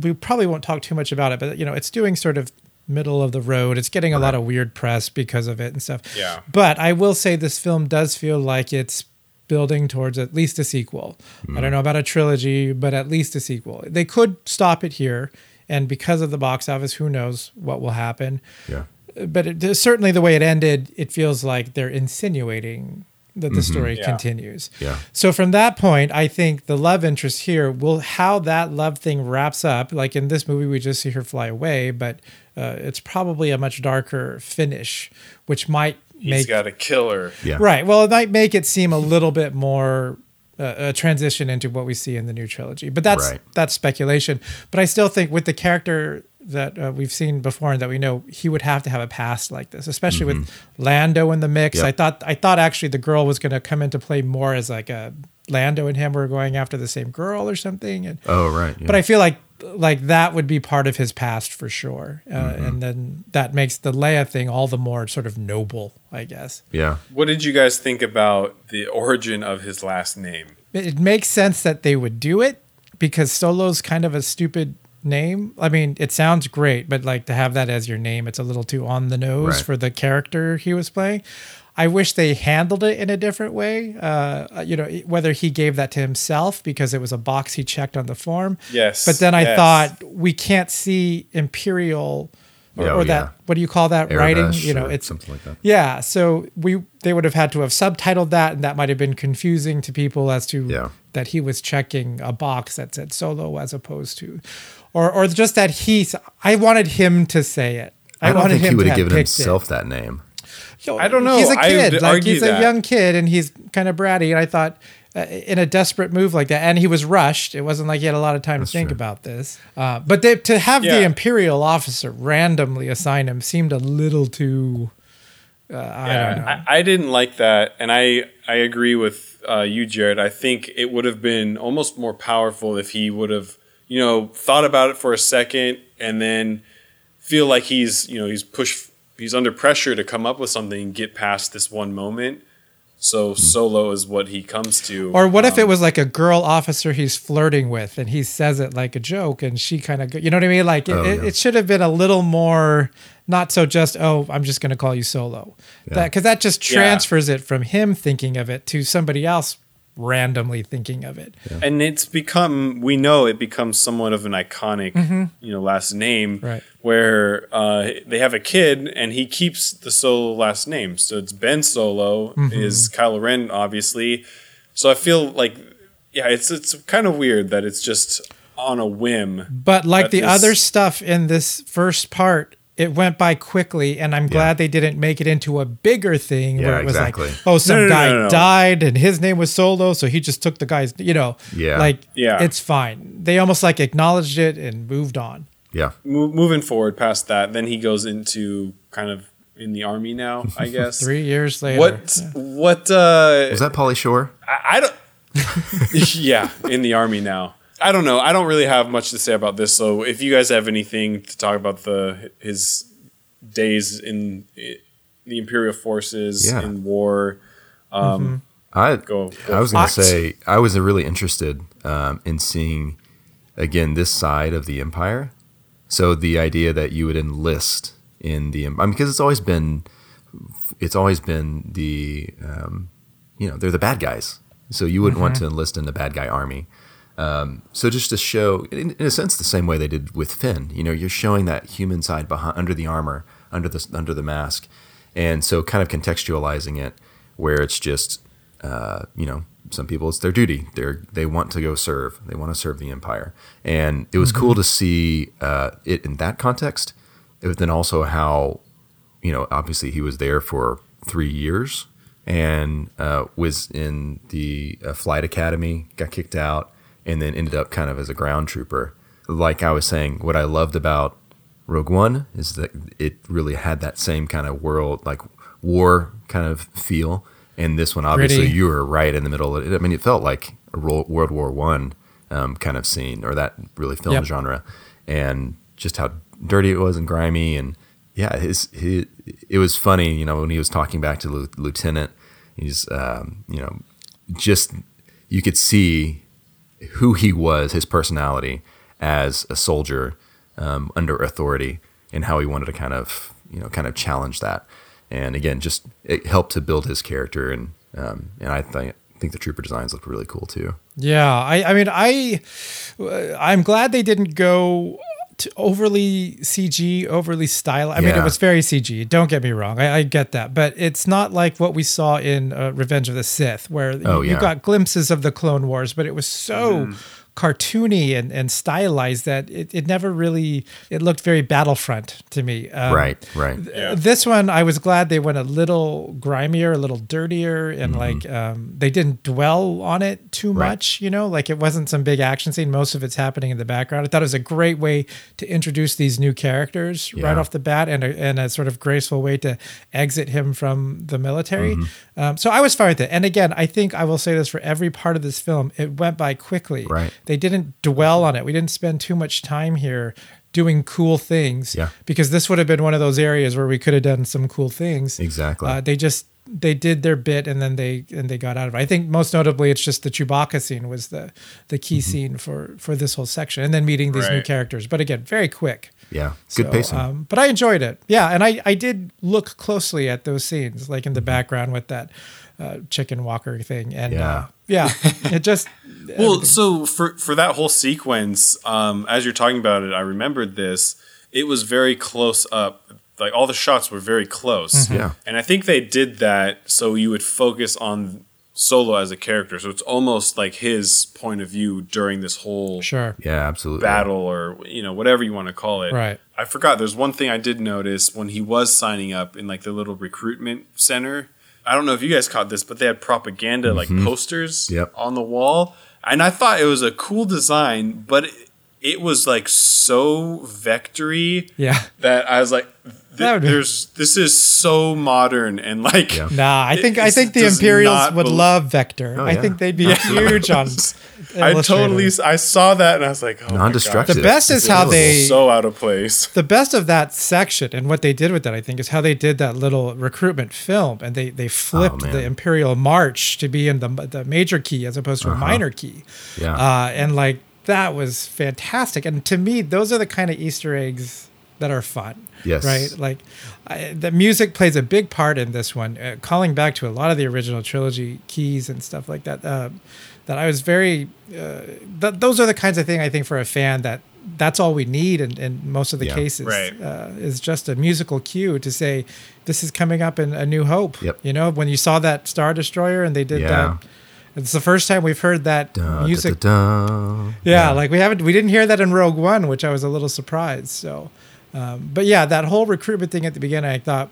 we probably won't talk too much about it, but you know, it's doing sort of middle of the road. It's getting a lot of weird press because of it and stuff. Yeah. But I will say this film does feel like it's building towards at least a sequel. I don't mm. know about a trilogy, but at least a sequel. They could stop it here, and because of the box office, who knows what will happen. Yeah. But it, certainly the way it ended, it feels like they're insinuating that the story Yeah. continues. Yeah. So from that point, I think the love interest here will how that love thing wraps up. Like in this movie, we just see her fly away, but uh, it's probably a much darker finish, which might He's make got a killer. Yeah. right. Well, it might make it seem a little bit more uh, a transition into what we see in the new trilogy, but that's Right. that's speculation. But I still think with the character that uh, we've seen before and that we know, he would have to have a past like this, especially with Lando in the mix. Yep. I thought I thought actually the girl was going to come into play more as like a Lando and him were going after the same girl or something, and Oh, right. Yeah. but I feel like like that would be part of his past for sure, uh, Mm-hmm. and then that makes the Leia thing all the more sort of noble, I guess. yeah. What did you guys think about the origin of his last name? It, it makes sense that they would do it because Solo's kind of a stupid name. I mean, it sounds great, but like to have that as your name, it's a little too on the nose Right. for the character he was playing. I wish they handled it in a different way. Uh, you know, whether he gave that to himself because it was a box he checked on the form. Yes, But then I yes. thought we can't see Imperial or, Yeah, or oh, that yeah. what do you call that writing? Aurebesh You know, it's something like that. yeah, so we they would have had to have subtitled that, and that might have been confusing to people as to Yeah. that he was checking a box that said solo as opposed to, or or just that he. I wanted him to say it. I, I, don't wanted think he him would to have given himself It. that name. Yo, I don't know. He's a kid, like argue he's that. a young kid, and he's kind of bratty. And I thought. Uh, in a desperate move like that, and he was rushed. It wasn't like he had a lot of time to think true. about this. Uh, but they, to have Yeah. the imperial officer randomly assign him seemed a little too. Uh, I don't know. I, I didn't like that, and I I agree with uh, you, Jared. I think it would have been almost more powerful if he would have, you know, thought about it for a second and then feel like he's, you know, he's pushed, he's under pressure to come up with something and get past this one moment. So solo is what he comes to. Or what if Um, it was like a girl officer he's flirting with and he says it like a joke and she kind of, you know what I mean? Like it, Oh, yeah. it should have been a little more, not so just, oh, I'm just going to call you solo. Yeah. That Because that just Yeah. transfers it from him thinking of it to somebody else randomly thinking of it. and it's become we know it becomes somewhat of an iconic you know last name Mm-hmm. Right. where uh, they have a kid and he keeps the solo last name so it's ben solo Mm-hmm. is kylo ren obviously so i feel like yeah it's it's kind of weird that it's just on a whim But like the this- other stuff in this first part, it went by quickly, and I'm glad they didn't make it into a bigger thing Yeah, where it was exactly. like, oh, some no, no, guy no, no. died and his name was Solo, so he just took the guy's, you know, Yeah. like, Yeah. it's fine. They almost like acknowledged it and moved on. Yeah. Mo- moving forward past that then he goes into kind of in the army now i guess Three years later, what yeah. what uh Was that Pauly Shore? I, I don't. yeah, in the army now. I don't know. I don't really have much to say about this. So if you guys have anything to talk about the his days in the imperial forces Yeah. in war, um, I Go- go I was going to say I was really interested um, in seeing again this side of the empire. So the idea that you would enlist in the em- I mean, because it's always been it's always been the um, you know they're the bad guys. So you wouldn't want to enlist in the bad guy army. Um, so just to show, in, in a sense, the same way they did with Finn. You know, you're showing that human side behind under the armor, under the under the mask, and so kind of contextualizing it, where it's just, uh, you know, some people it's their duty. They're they want to go serve. They want to serve the empire, and it was cool to see uh, it in that context. But then also how, you know, obviously he was there for three years and uh, was in the uh, flight academy, got kicked out, and then ended up kind of as a ground trooper. Like I was saying, what I loved about Rogue One is that it really had that same kind of world, like war kind of feel. And this one, obviously, Gritty. you were right in the middle of it. I mean, it felt like a World War One um, kind of scene, or that really film Yep. genre, and just how dirty it was and grimy, and yeah, his, his it was funny, you know, when he was talking back to the lieutenant, he's um, you know, just you could see who he was, his personality as a soldier um, under authority, and how he wanted to kind of you know kind of challenge that. And again, just it helped to build his character, and um, and I think think the trooper designs look really cool too. Yeah, I, I mean, I, I'm glad they didn't go t- overly CG, overly stylized. I mean, it was very CG. Don't get me wrong. I, I get that, but it's not like what we saw in uh, Revenge of the Sith, where Oh, you, you got glimpses of the Clone Wars, but it was so. Cartoony and, and stylized that it, it never really it looked very battlefront to me um, right, right. Yeah. this one i was glad they went a little grimier a little dirtier and like um, they didn't dwell on it too Mm-hmm. Right. much you know like it wasn't some big action scene most of it's happening in the background i thought it was a great way to introduce these new characters right off the bat and a, and a sort of graceful way to exit him from the military Mm-hmm. um, so i was fine with it and again i think i will say this for every part of this film it went by quickly Right. They didn't dwell on it we didn't spend too much time here doing cool things Yeah. because this would have been one of those areas where we could have done some cool things Exactly. uh, they just they did their bit and then they and they got out of it. I think most notably it's just the Chewbacca scene was the the key Mm-hmm. scene for for this whole section, and then meeting these new characters. But again, very quick. yeah, good So, pacing. Um, but I enjoyed it. Yeah, and I I did look closely at those scenes, like in the background with that uh, chicken walker thing, and uh, yeah, it just Well, so for for that whole sequence, um, as you're talking about it, I remembered this. It was very close up. Like all the shots were very close. Mm-hmm. Yeah. And I think they did that so you would focus on Solo as a character. So it's almost like his point of view during this whole sure. yeah, absolutely. battle or you know whatever you want to call it. Right. I forgot. There's one thing I did notice when he was signing up in like the little recruitment center. I don't know if you guys caught this, but they had propaganda like posters Mm-hmm. Yep. on the wall, and I thought it was a cool design, but it, it was like so vectory Yeah. that I was like, That th- would be- "There's this is so modern and like." Yeah. Nah, I think I think the Imperials would bel- love Vector. Oh, I yeah. think they'd be huge on. I totally I saw that and I was like, "Oh Non-destructive. The best is It's how they so out of place." the best of that section and what they did with that, I think, is how they did that little recruitment film, and they they flipped Oh, the Imperial March to be in the the major key as opposed to a minor key, Yeah. uh, and like that was fantastic. And to me, those are the kind of Easter eggs that are fun. Yes. Right. Like I, the music plays a big part in this one, uh, calling back to a lot of the original trilogy keys and stuff like that. Uh, that I was very. Uh, th- those are the kinds of thing I think for a fan that that's all we need in, in most of the Yeah. cases Right. uh, is just a musical cue to say this is coming up in A New Hope. Yep. You know, when you saw that Star Destroyer and they did Yeah. that. It's the first time we've heard that Da, music. da, da, da. Yeah, like we haven't, we didn't hear that in Rogue One, which I was a little surprised. So, um, but yeah, that whole recruitment thing at the beginning, I thought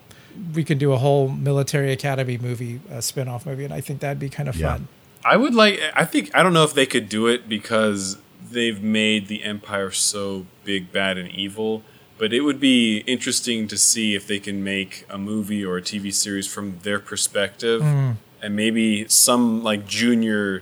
we could do a whole military academy movie, a spin-off movie, and I think that'd be kind of Yeah. fun. I would like. I think I don't know if they could do it because they've made the Empire so big, bad, and evil. But it would be interesting to see if they can make a movie or a TV series from their perspective, Mm. and maybe some like junior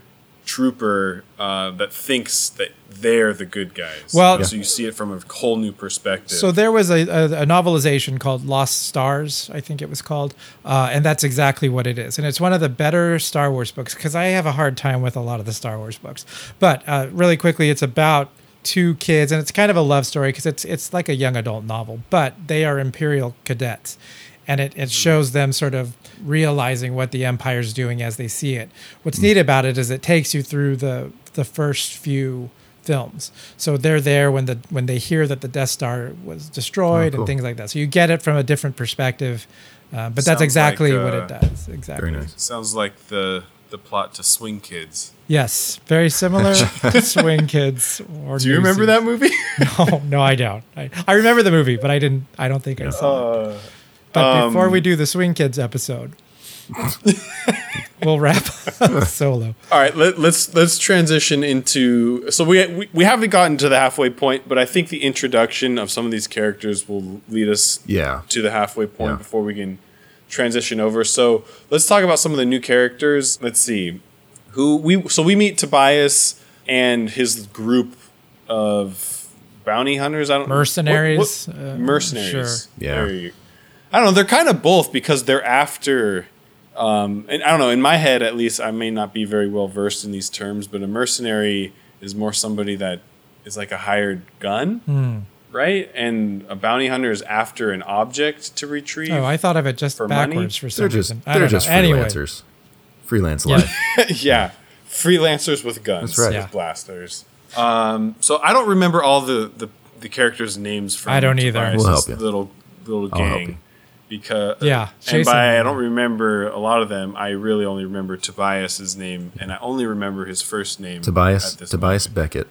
trooper uh, that thinks that they're the good guys. Well- so you see it from a whole new perspective. So there was a, a, a novelization called Lost Stars, I think it was called, uh, and that's exactly what it is. And it's one of the better Star Wars books because I have a hard time with a lot of the Star Wars books. But uh, really quickly, it's about two kids, and it's kind of a love story because it's it's like a young adult novel, but they are Imperial cadets, and it, it shows them sort of realizing what the Empire's doing as they see it. What's neat about it is it takes you through the the first few films. So they're there when the when they hear that the Death Star was destroyed Oh, cool. and things like that. So you get it from a different perspective. Uh, but Sounds that's exactly like, what uh, it does. Exactly. Very nice. sounds like the the plot to Swing Kids. Yes, very similar to Swing Kids. Or Do you remember that movie? No, no, I don't. I, I remember the movie, but I didn't. I don't think I saw it. But before um, we do the Swing Kids episode, we'll wrap up solo. All right, let, let's let's transition into. So we, we we haven't gotten to the halfway point, but I think the introduction of some of these characters will lead us Yeah. to the halfway point Yeah. before we can transition over. So let's talk about some of the new characters. Let's see who we. So we meet Tobias and his group of bounty hunters. I don't Mercenaries, what- what- uh, mercenaries. sure. Yeah. There you- I don't know. They're kind of both because they're after. Um, and I don't know. In my head, at least, I may not be very well versed in these terms, but a mercenary is more somebody that is like a hired gun, Hmm. right? And a bounty hunter is after an object to retrieve. Oh, I thought of it just For money? backwards for some They're just reason. I they're just know. Anyway, freelancers. Freelance Yeah. life. yeah, freelancers with guns, That's right. with Yeah. blasters. Um, so I don't remember all the, the the characters' names from. I don't either. We'll help you. Little little I'll help gang. You. Because Yeah, and by I don't remember a lot of them. I really only remember Tobias's name, and I only remember his first name. Tobias at this Tobias Beckett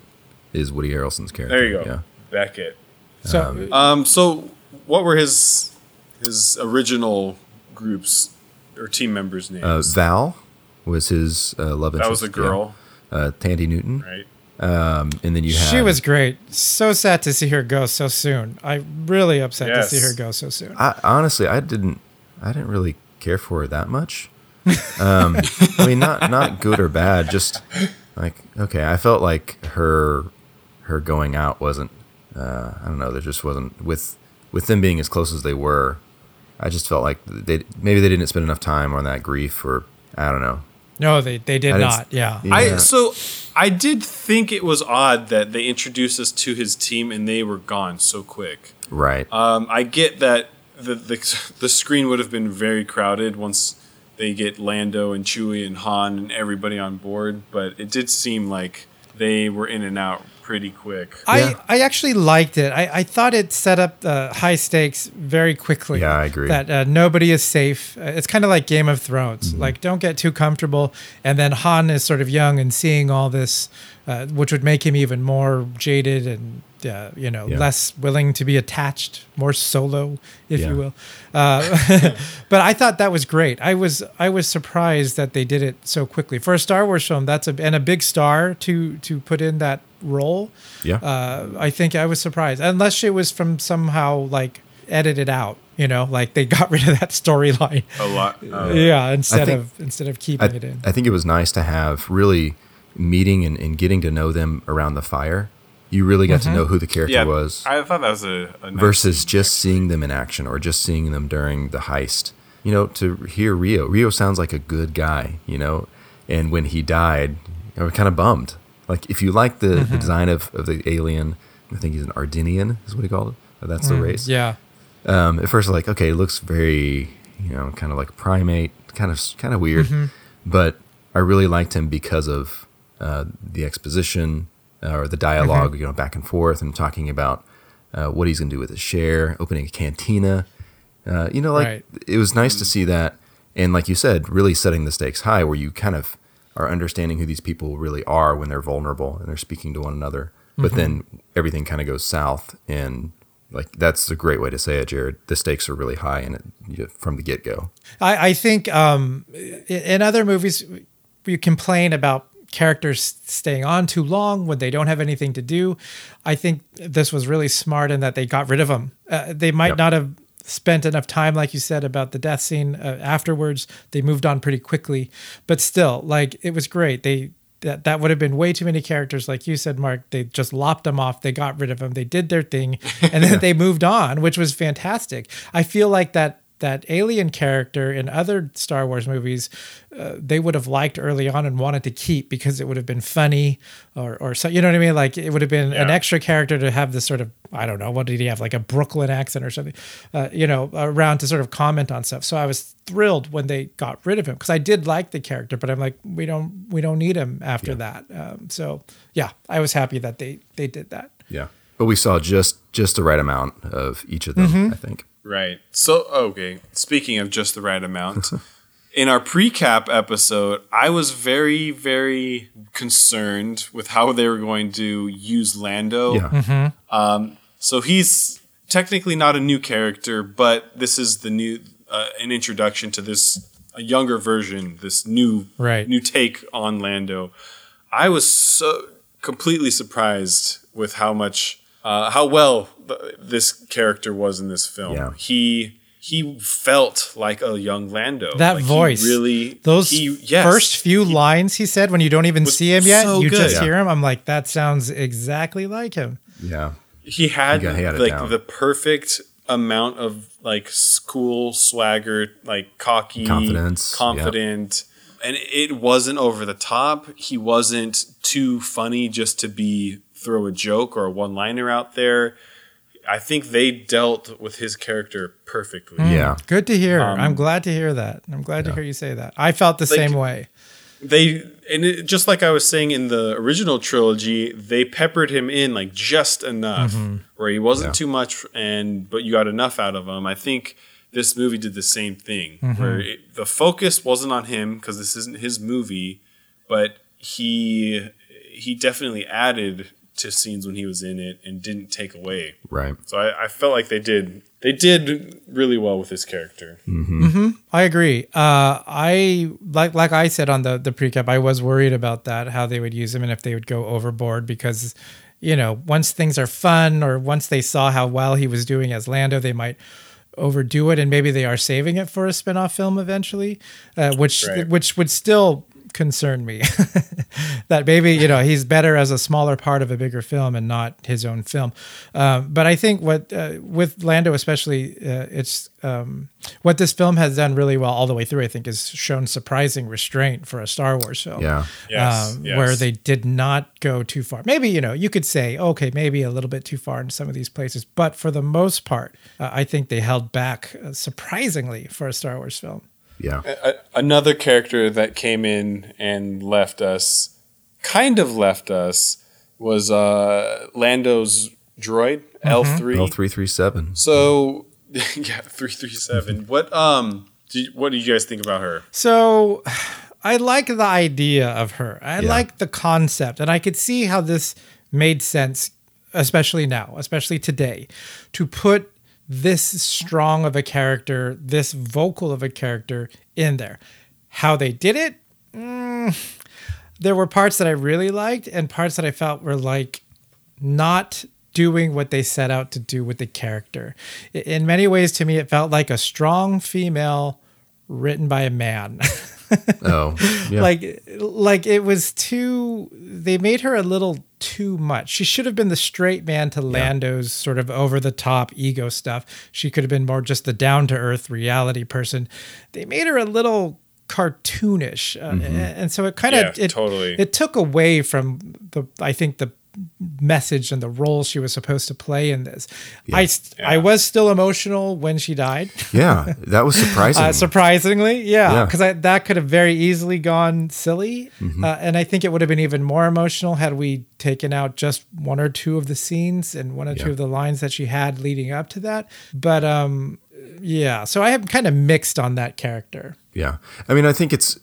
is Woody Harrelson's character. There you go, Yeah. Beckett. So Um, so what were his his original groups or team members' names? Uh, Val was his uh, love interest. that was a girl, yeah. Uh, Thandie Newton, right? Um, and then you had she was great. So sad to see her go so soon. I really upset Yes. to see her go so soon. I, honestly, I didn't, I didn't really care for her that much. Um, I mean, not not good or bad, just like okay. I felt like her her going out wasn't. Uh, I don't know. There just wasn't with with them being as close as they were. I just felt like they maybe they didn't spend enough time on that grief, or I don't know. No, they they did I didn't- not. Yeah. Yeah. I so I did think it was odd that they introduced us to his team and they were gone so quick. Right. Um, I get that the, the the screen would have been very crowded once they get Lando and Chewie and Han and everybody on board, but it did seem like they were in and out pretty quick. I, Yeah. I actually liked it. I, I thought it set up uh, high stakes very quickly. Yeah, I agree. That uh, nobody is safe. Uh, it's kind of like Game of Thrones. Mm-hmm. Like, don't get too comfortable. And then Han is sort of young and seeing all this, uh, which would make him even more jaded and, uh, you know, Yeah. less willing to be attached, more solo, if Yeah. you will. Uh, but I thought that was great. I was I was surprised that they did it so quickly for a Star Wars film. That's a and a big star to to put in that role yeah. uh, I think I was surprised, unless it was from somehow like edited out. You know, like they got rid of that storyline. A lot. Uh, yeah, instead think- of instead of I, keeping it in. I think it was nice to have really meeting and, and getting to know them around the fire. You really got Mm-hmm. to know who the character yeah, was I thought that was a, a nice versus just seeing them in action or just seeing them during the heist. You know, to hear Rio, Rio sounds like a good guy, you know, and when he died, I was kind of bummed. Like, if you like the, Mm-hmm. the design of, of the alien, I think he's an Ardennian, is what he called it. That's the race. Mm, Yeah, Um, at first, like, okay, it looks very, you know, kind of like a primate, kind of kind of weird, Mm-hmm. but I really liked him because of uh, the exposition or the dialog Mm-hmm. you know, back and forth, and talking about uh, what he's going to do with his share, opening a cantina. Uh, you know, like Right. it was nice to see that, and like you said, really setting the stakes high, where you kind of are understanding who these people really are when they're vulnerable and they're speaking to one another. But then everything kind of goes south, and like that's a great way to say it, Jared. The stakes are really high, and it, you, from the get go. I, I think um, in other movies you complain about characters staying on too long when they don't have anything to do. I think this was really smart in that they got rid of them. Uh, they might Yep. not have spent enough time, like you said, about the death scene uh, afterwards. They moved on pretty quickly, but still, like it was great. They that that would have been way too many characters, like you said, Mark. They just lopped them off. They got rid of them. They did their thing, and then they moved on, which was fantastic. I feel like that that alien character in other Star Wars movies, uh, they would have liked early on and wanted to keep because it would have been funny or, or so, you know what I mean? Like it would have been an extra character to have this sort of, I don't know, what did he have? Like a Brooklyn accent or something, uh, you know, around to sort of comment on stuff. So I was thrilled when they got rid of him because I did like the character, but I'm like, we don't, we don't need him after that. Um, so yeah, I was happy that they, they did that. Yeah, but we saw just just the right amount of each of them. I think. Right. So, okay. Speaking of just the right amount, in our pre-cap episode, I was very, very concerned with how they were going to use Lando. Yeah. Um. So he's technically not a new character, but this is the new uh, an introduction to this a younger version, this new Right. new take on Lando. I was so completely surprised with how much uh, how well th- this character was in this film. Yeah. He he felt like a young Lando. That Like, he voice, really those he, yes, first few lines he said when you don't even see him yet, so you good. just Yeah. hear him. I'm like, that sounds exactly like him. Yeah. he had He got- he had like down. the perfect amount of like school swagger, like cocky Confidence, confident, and it wasn't over the top. He wasn't too funny just to be throw a joke or a one liner out there. I think they dealt with his character perfectly. Hmm. Yeah. Good to hear. Um, I'm glad to hear that. I'm glad to hear you say that. I felt the Like- same way. they and it, just like I was saying in the original trilogy, they peppered him in like just enough mm-hmm. where he wasn't Yeah. too much, and but you got enough out of him. I think this movie did the same thing mm-hmm. where it, the focus wasn't on him because this isn't his movie, but he he definitely added to scenes when he was in it and didn't take away. Right. So I, I felt like they did they did really well with his character. I agree. Uh, I like like I said on the the precap, I was worried about that how they would use him and if they would go overboard because, you know, once things are fun or once they saw how well he was doing as Lando, they might overdo it and maybe they are saving it for a spin-off film eventually, uh, which Right. which would still concern me. That maybe you know he's better as a smaller part of a bigger film and not his own film. Um, but i think what uh, with lando especially uh, it's um, what this film has done really well all the way through i think is shown surprising restraint for a star wars film. Yeah. Yes, um, yes. where they did not go too far. Maybe you know you could say okay maybe a little bit too far in some of these places but for the most part uh, i think they held back uh, surprisingly for a star wars film Yeah. a, another character that came in and left us, kind of left us, was uh, Lando's droid L three. L three three seven. So yeah, three three seven. What um, do you, what do you guys think about her? So I like the idea of her. I Yeah. like the concept, and I could see how this made sense, especially now, especially today, to put this strong of a character, this vocal of a character in there. How they did it, mm, there were parts that I really liked, and parts that I felt were like not doing what they set out to do with the character. In many ways, to me, it felt like a strong female written by a man. Oh. Yeah. like like it was too they made her a little too much. She should have been the straight man to Lando's sort of over the top ego stuff. She could have been more just the down to earth reality person. They made her a little cartoonish. Uh, and so it kind of Yeah, it, totally. it took away from the I think the message and the role she was supposed to play in this. I st- I was still emotional when she died. yeah. That was surprising. Uh, surprisingly, yeah, Yeah. because that could have very easily gone silly, Mm-hmm. uh, and I think it would have been even more emotional had we taken out just one or two of the scenes and one or two of the lines that she had leading up to that. But um, yeah, so I am kind of mixed on that character. Yeah. I mean, I think it's,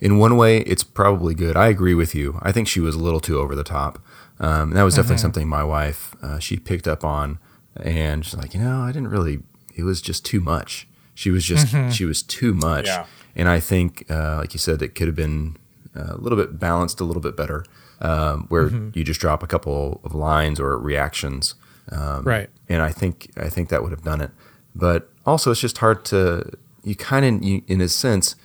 in one way, it's probably good. I agree with you. I think she was a little too over the top. Um, that was definitely something my wife, uh, she picked up on. And she's like, you know, I didn't really, it was just too much. She was just, she was too much. Yeah. And I think, uh, like you said, it could have been uh, a little bit balanced, a little bit better, um, where you just drop a couple of lines or reactions. Um, Right. and I think I think that would have done it. But also, it's just hard to you kind of in a sense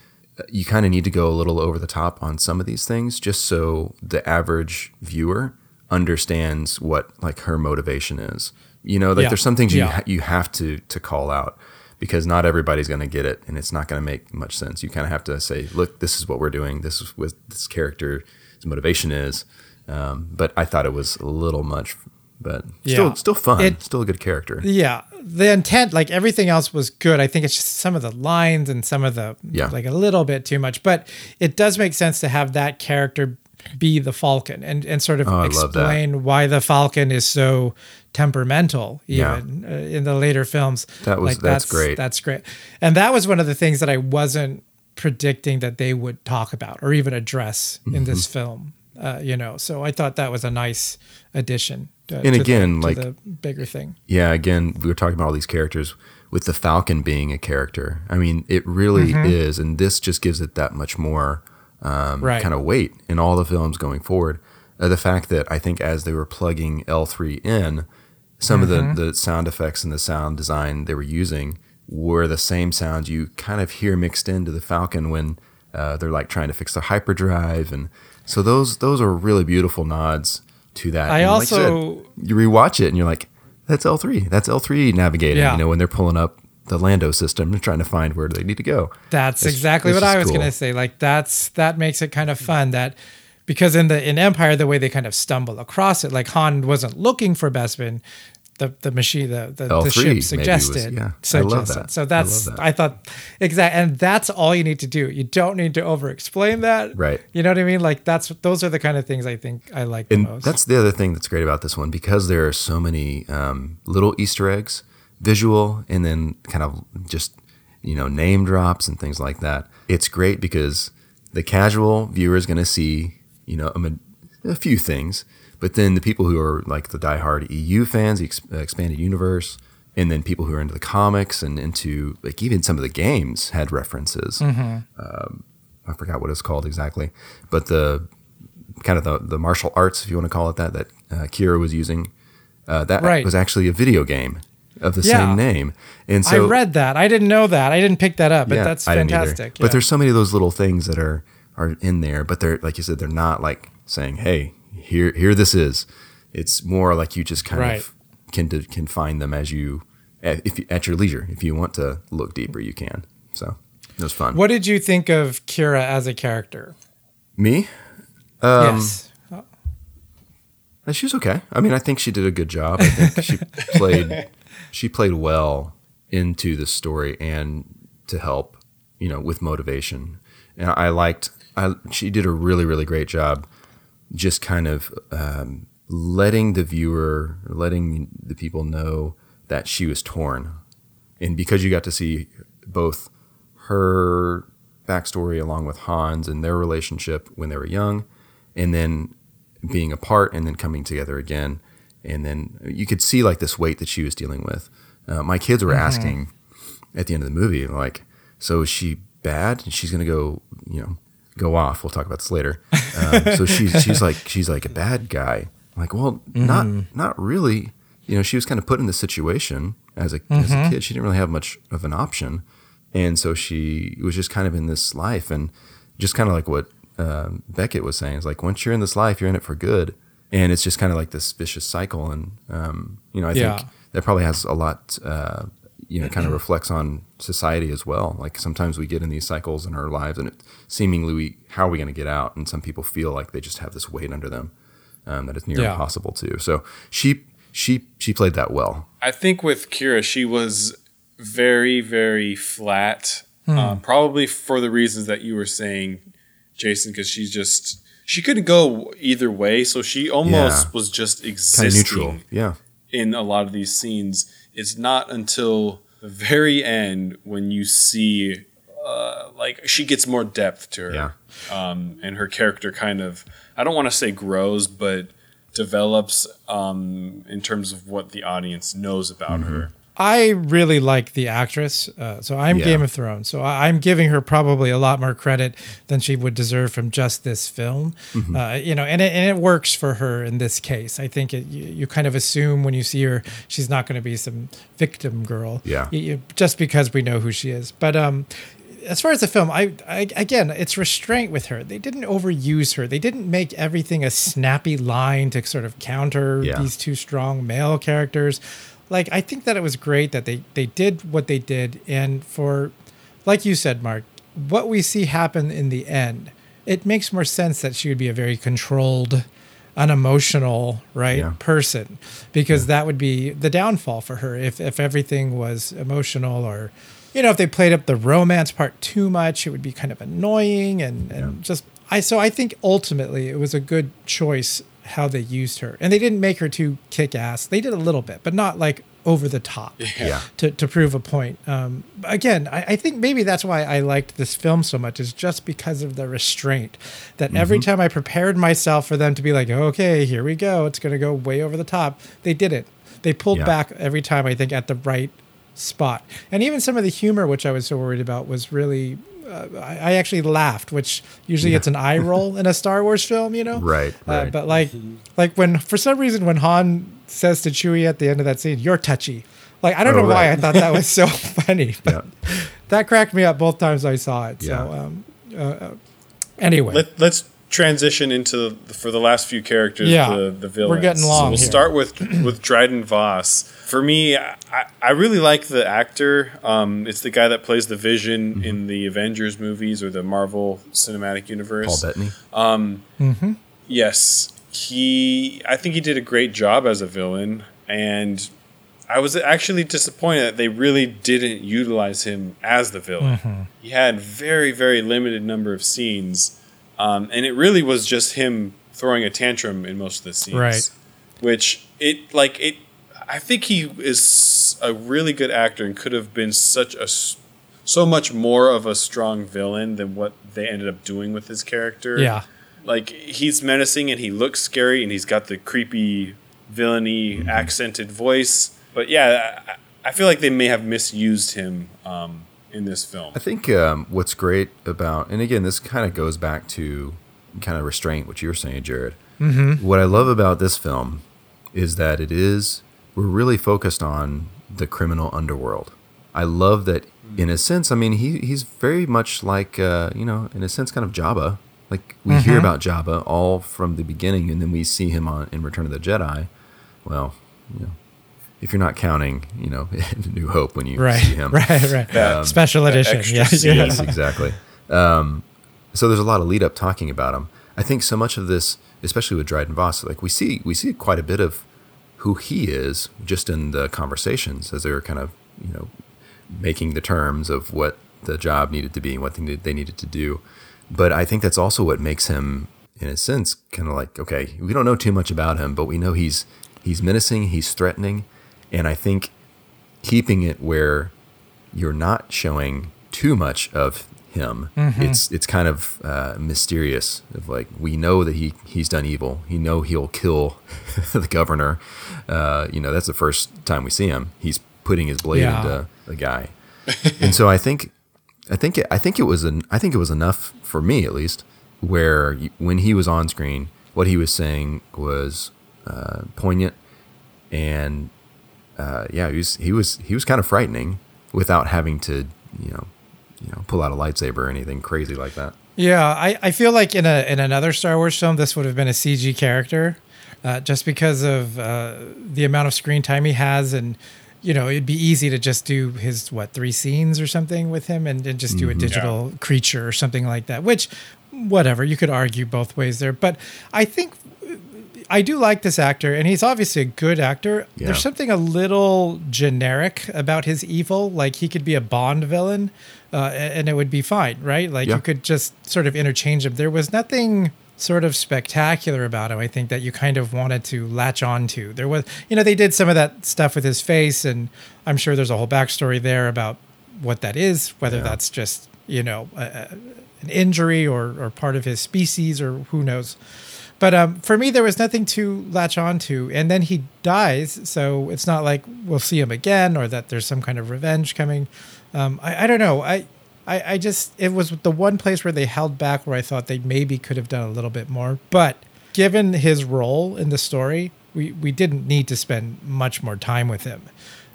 you kind of need to go a little over the top on some of these things just so the average viewer understands what like her motivation is. You know, like Yeah. there's some things you Yeah. ha- you have to to call out because not everybody's going to get it and it's not going to make much sense. You kind of have to say, look, this is what we're doing. This is what this character's motivation is. Um, but I thought it was a little much, but still still fun. It- still a good character. Yeah, the intent, like everything else, was good. I think it's just some of the lines and some of the Yeah. like a little bit too much. But it does make sense to have that character be the Falcon and and sort of Oh, I love that. explain why the Falcon is so temperamental, Yeah. even uh, in the later films. That was- that's great. That's great, and that was one of the things that I wasn't predicting that they would talk about or even address in Mm-hmm. this film. Uh, you know, so I thought that was a nice addition. To, And to again, the, like- the bigger thing. Yeah, again, we were talking about all these characters with the Falcon being a character. I mean, it really Mm-hmm. is, and this just gives it that much more um, Right. kind of weight in all the films going forward. Uh, the fact that I think as they were plugging L3 in, some Mm-hmm. of the, the sound effects and the sound design they were using were the same sounds you kind of hear mixed into the Falcon when uh, they're like trying to fix the hyperdrive, and so those those are really beautiful nods to that. I And like you said, also- you rewatch it and you're like, that's L3. That's L3 navigating. Yeah. You know, when they're pulling up the Lando system and trying to find where they need to go. That's It's- exactly what I was cool. gonna say. Like that's that makes it kind of fun that because in the in Empire the way they kind of stumble across it, like Han wasn't looking for Bespin, the the machine the the, L3 the ship maybe was- suggested. yeah. I love that. So I that's love that. I, thought exactly, and that's all you need to do. You don't need to over explain that. Right. You know what I mean? Like that's those are the kind of things I think I like the and most. that's the other thing that's great about this one because there are so many um, little Easter eggs, visual, and then kind of just you know name drops and things like that. It's great because the casual viewer is going to see you know a, a few things, but then the people who are like the diehard EU fans, the ex- expanded universe, and then people who are into the comics and into like even some of the games had references. Um, I forgot what it's called exactly, but the kind of the, the martial arts, if you want to call it that, that uh, Qi'ra was using, uh, that Right. was actually a video game of the Yeah. same name. And so I read that. I didn't know that. I didn't pick that up, but yeah, that's I didn't either. fantastic. But there's so many of those little things that are are in there, but they're like you said, they're not like saying, "Hey, here here this is." It's more like you just kind Right. of can can find them as you at, if at your leisure. If you want to look deeper, you can. So it was fun. What did you think of Qi'ra as a character? me? Um, yes. Uh, She was okay. I mean, I think she did a good job. I think she played she played well into the story and to help, you know, with motivation. And I liked I she did a really really great job just kind of um, letting the viewer, letting the people know that she was torn. And because you got to see both her backstory along with Hans and their relationship when they were young, and then being apart and then coming together again. And then you could see like this weight that she was dealing with. Uh, my kids were asking at the end of the movie, like, so is she bad? And she's going to go, you know, go off. We'll talk about this later. Um, so she's, she's like, she's like a bad guy. I'm like, well, not, not really. You know, she was kind of put in this situation as a, as a kid. She didn't really have much of an option. And so she was just kind of in this life and just kind of like what um, Beckett was saying is like, once you're in this life, you're in it for good. And it's just kind of like this vicious cycle. And, um, you know, I Yeah. think that probably has a lot, uh, you know, kind of reflects on society as well. Like sometimes we get in these cycles in our lives and it seemingly we, how are we going to get out? And some people feel like they just have this weight under them um, that is near Yeah. impossible to. So she, she, she played that well. I think with Qi'ra, she was very, very flat. Uh, probably for the reasons that you were saying, Jason, because she's just she couldn't go either way. So she almost Yeah. was just Kind of existing neutral. Yeah. in a lot of these scenes. It's not until the very end when you see, uh, like, she gets more depth to her. Yeah. Um, and her character kind of, I don't want to say grows, but develops um, in terms of what the audience knows about Mm-hmm. her. I really like the actress. Uh, so I'm Yeah. Game of Thrones. So I- I'm giving her probably a lot more credit than she would deserve from just this film. Mm-hmm. Uh, you know, and it, and it works for her in this case. I think it, you, you kind of assume when you see her, she's not going to be some victim girl. Yeah. You- you- just because we know who she is. But um, as far as the film, I, I again, it's restraint with her. They didn't overuse her. They didn't make everything a snappy line to sort of counter Yeah. these two strong male characters. Like I think that it was great that they they did what they did, and for, like you said, Mark, what we see happen in the end, it makes more sense that she would be a very controlled, unemotional, right Yeah. person, because that would be the downfall for her if if everything was emotional or. You know, if they played up the romance part too much, it would be kind of annoying and, and just I so I think ultimately it was a good choice how they used her. And they didn't make her too kick ass. They did a little bit, but not like over the top Yeah. to, to prove a point. Um, again, I, I think maybe that's why I liked this film so much is just because of the restraint. That every time I prepared myself for them to be like, okay, here we go, it's going to go way over the top, they did it. They pulled Yeah. back every time, I think, at the right spot. And even some of the humor, which I was so worried about, was really. Uh, I, I actually laughed, which usually it's an eye roll in a Star Wars film, you know. Right, Uh, right. but like, like when for some reason when Han says to Chewie at the end of that scene, "You're touchy," like I don't Oh, know why. I thought that was so funny. But Yeah. that cracked me up both times I saw it. Yeah. So um, uh, uh, anyway, Let, let's transition into the, for the last few characters. Yeah. the, the We're villains. getting So long we'll here. start with with Dryden Voss. For me, I, I really like the actor. Um, it's the guy that plays the Vision Mm-hmm. in the Avengers movies or the Marvel Cinematic Universe. Paul Bettany. Um, Yes, he. I think he did a great job as a villain, and I was actually disappointed that they really didn't utilize him as the villain. He had very, very limited number of scenes, um, and it really was just him throwing a tantrum in most of the scenes. Right. Which it like it. I think he is a really good actor and could have been such a so much more of a strong villain than what they ended up doing with his character Yeah. like he's menacing and he looks scary and he's got the creepy villainy accented voice but yeah I, I feel like they may have misused him um, in this film I think um, what's great about, and again, this kind of goes back to kind of restraint, what you were saying, Jared. Mm-hmm. What I love about this film is that it is, we're really focused on the criminal underworld. I love that, in a sense, I mean, he, he's very much like, uh, you know, in a sense, kind of Jabba. Like, we hear about Jabba all from the beginning, and then we see him on in Return of the Jedi. Well, you know, if you're not counting, you know, New Hope when you Right. see him. Right. Right. Special edition. extra Yeah. yeah. Yes, exactly. Um, so there's a lot of lead up talking about him. I think so much of this, especially with Dryden Voss, like we see we see quite a bit of who he is just in the conversations as they were kind of you know making the terms of what the job needed to be and what they needed, they needed to do. But I think that's also what makes him, in a sense, kind of like okay, we don't know too much about him, but we know he's he's menacing, he's threatening, and I think keeping it where you're not showing too much of him. It's it's kind of uh, mysterious. Of like we know that he he's done evil. You know he'll kill the governor. Uh, you know that's the first time we see him. He's putting his blade Yeah. into the guy, and so I think I think it, I think it was an I think it was enough for me at least where you, when he was on screen, what he was saying was uh, poignant and uh, yeah, he was he was he was kind of frightening without having to you know you know pull out a lightsaber or anything crazy like that. Yeah, I, I feel like in a in another Star Wars film, this would have been a CG character, uh, just because of uh, the amount of screen time he has, and you know it'd be easy to just do his what three scenes or something with him, and, and just do a digital creature or something like that. Which, whatever, you could argue both ways there, but I think I do like this actor, and he's obviously a good actor. Yeah. There's something a little generic about his evil. Like he could be a Bond villain, uh, and it would be fine, right? Like Yeah. you could just sort of interchange him. There was nothing sort of spectacular about him. I think that you kind of wanted to latch on to. There was, you know, they did some of that stuff with his face, and I'm sure there's a whole backstory there about what that is, whether that's just you know a, a, an injury or or part of his species or who knows. But um, for me, there was nothing to latch on to. And then he dies. So it's not like we'll see him again or that there's some kind of revenge coming. Um, I, I don't know. I, I, I just, it was the one place where they held back where I thought they maybe could have done a little bit more. But given his role in the story, we, we didn't need to spend much more time with him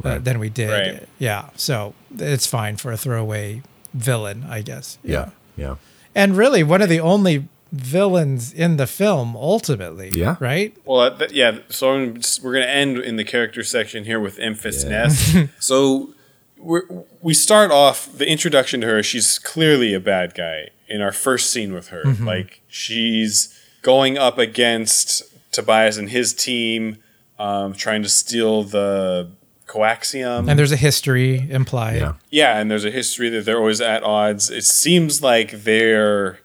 uh, than we did. Right. Yeah. So it's fine for a throwaway villain, I guess. Yeah, yeah, And really, one of the only villains in the film, ultimately. Yeah. Right? Well, uh, th- yeah. So I'm just- we're going to end in the character section here with Enfys Yeah. Nest. so we're, we start off the introduction to her. She's clearly a bad guy in our first scene with her. Like she's going up against Tobias and his team, um, trying to steal the coaxium. And there's a history implied. yeah. Yeah, and there's a history that they're always at odds. It seems like they're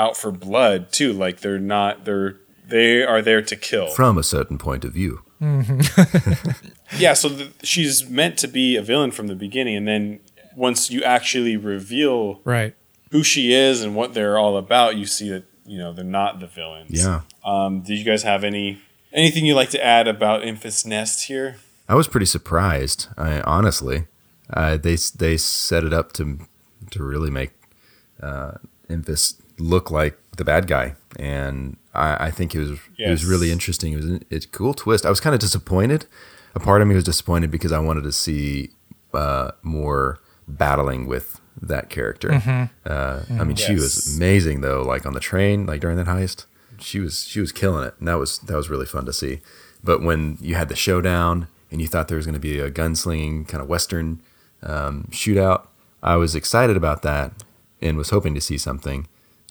out for blood too. Like they're not. They're they are there to kill. From a certain point of view. yeah, so th she's meant to be a villain from the beginning, and then once you actually reveal Right. who she is and what they're all about, you see that you know they're not the villains. Yeah. Um, do you guys have any anything you'd like to add about Enfys Nest here? I was pretty surprised. I honestly, uh, they they set it up to to really make uh, Enfys look like the bad guy, and I, I think it was it was really interesting. It was a, it's a cool twist. I was kind of disappointed. A part of me was disappointed because I wanted to see uh, more battling with that character. Uh, I mean, she was amazing though. Like on the train, like during that heist, she was she was killing it, and that was that was really fun to see. But when you had the showdown and you thought there was going to be a gunslinging kind of western um, shootout, I was excited about that and was hoping to see something.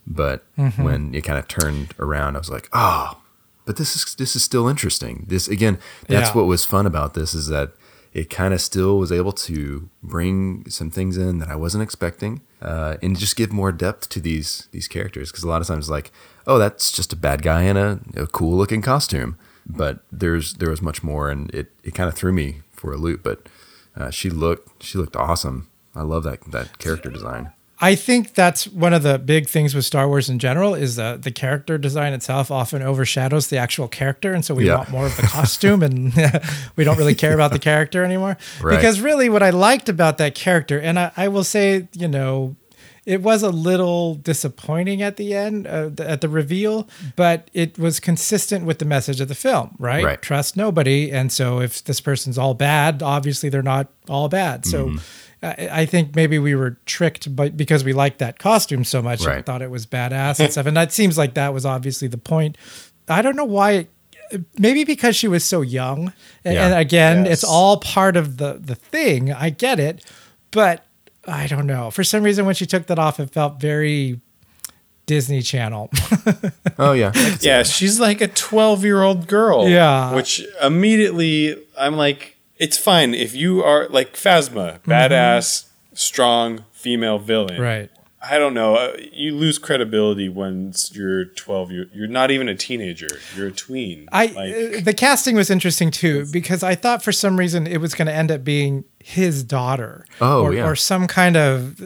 But when it kind of turned around, I was like, oh, but this is this is still interesting. This again, that's Yeah. what was fun about this is that it kind of still was able to bring some things in that I wasn't expecting, uh, and just give more depth to these these characters. Because a lot of times, like, oh, that's just a bad guy in a, a cool looking costume, but there's there was much more, and it, it kind of threw me for a loop. But uh, she looked she looked awesome. I love that that character design. I think that's one of the big things with Star Wars in general is that the character design itself often overshadows the actual character, and so we Yeah. want more of the costume, and we don't really care about the character anymore. Right. Because really, what I liked about that character, and I, I will say, you know, it was a little disappointing at the end, uh, at the reveal, but it was consistent with the message of the film, right? Right. Trust nobody, and so if this person's all bad, obviously they're not all bad. So. Mm-hmm. I I think maybe we were tricked, but because we liked that costume so much, and thought it was badass and stuff. And that seems like that was obviously the point. I don't know why. It, maybe because she was so young, and, Yeah. and again, Yes. it's all part of the the thing. I get it, but I don't know. For some reason, when she took that off, it felt very Disney Channel. Oh yeah, Yeah, she's like a 12 year old girl. Yeah. Which immediately I'm like, it's fine if you are like Phasma, badass, strong female villain. right. I don't know. uh, You lose credibility once you're 12. You're, you're not even a teenager. You're a tween. I like, uh, the casting was interesting too because I thought for some reason it was going to end up being his daughter. Oh, or, yeah. or some kind of uh,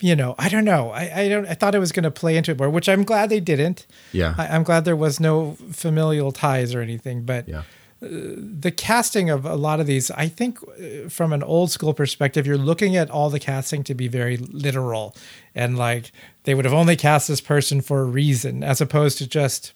you know I don't know I, I don't I thought it was going to play into it more, which I'm glad they didn't. yeah, I, I'm glad there was no familial ties or anything, but yeah. The casting of a lot of these, I think, uh, from an old school perspective, you're looking at all the casting to be very literal, and like they would have only cast this person for a reason, as opposed to just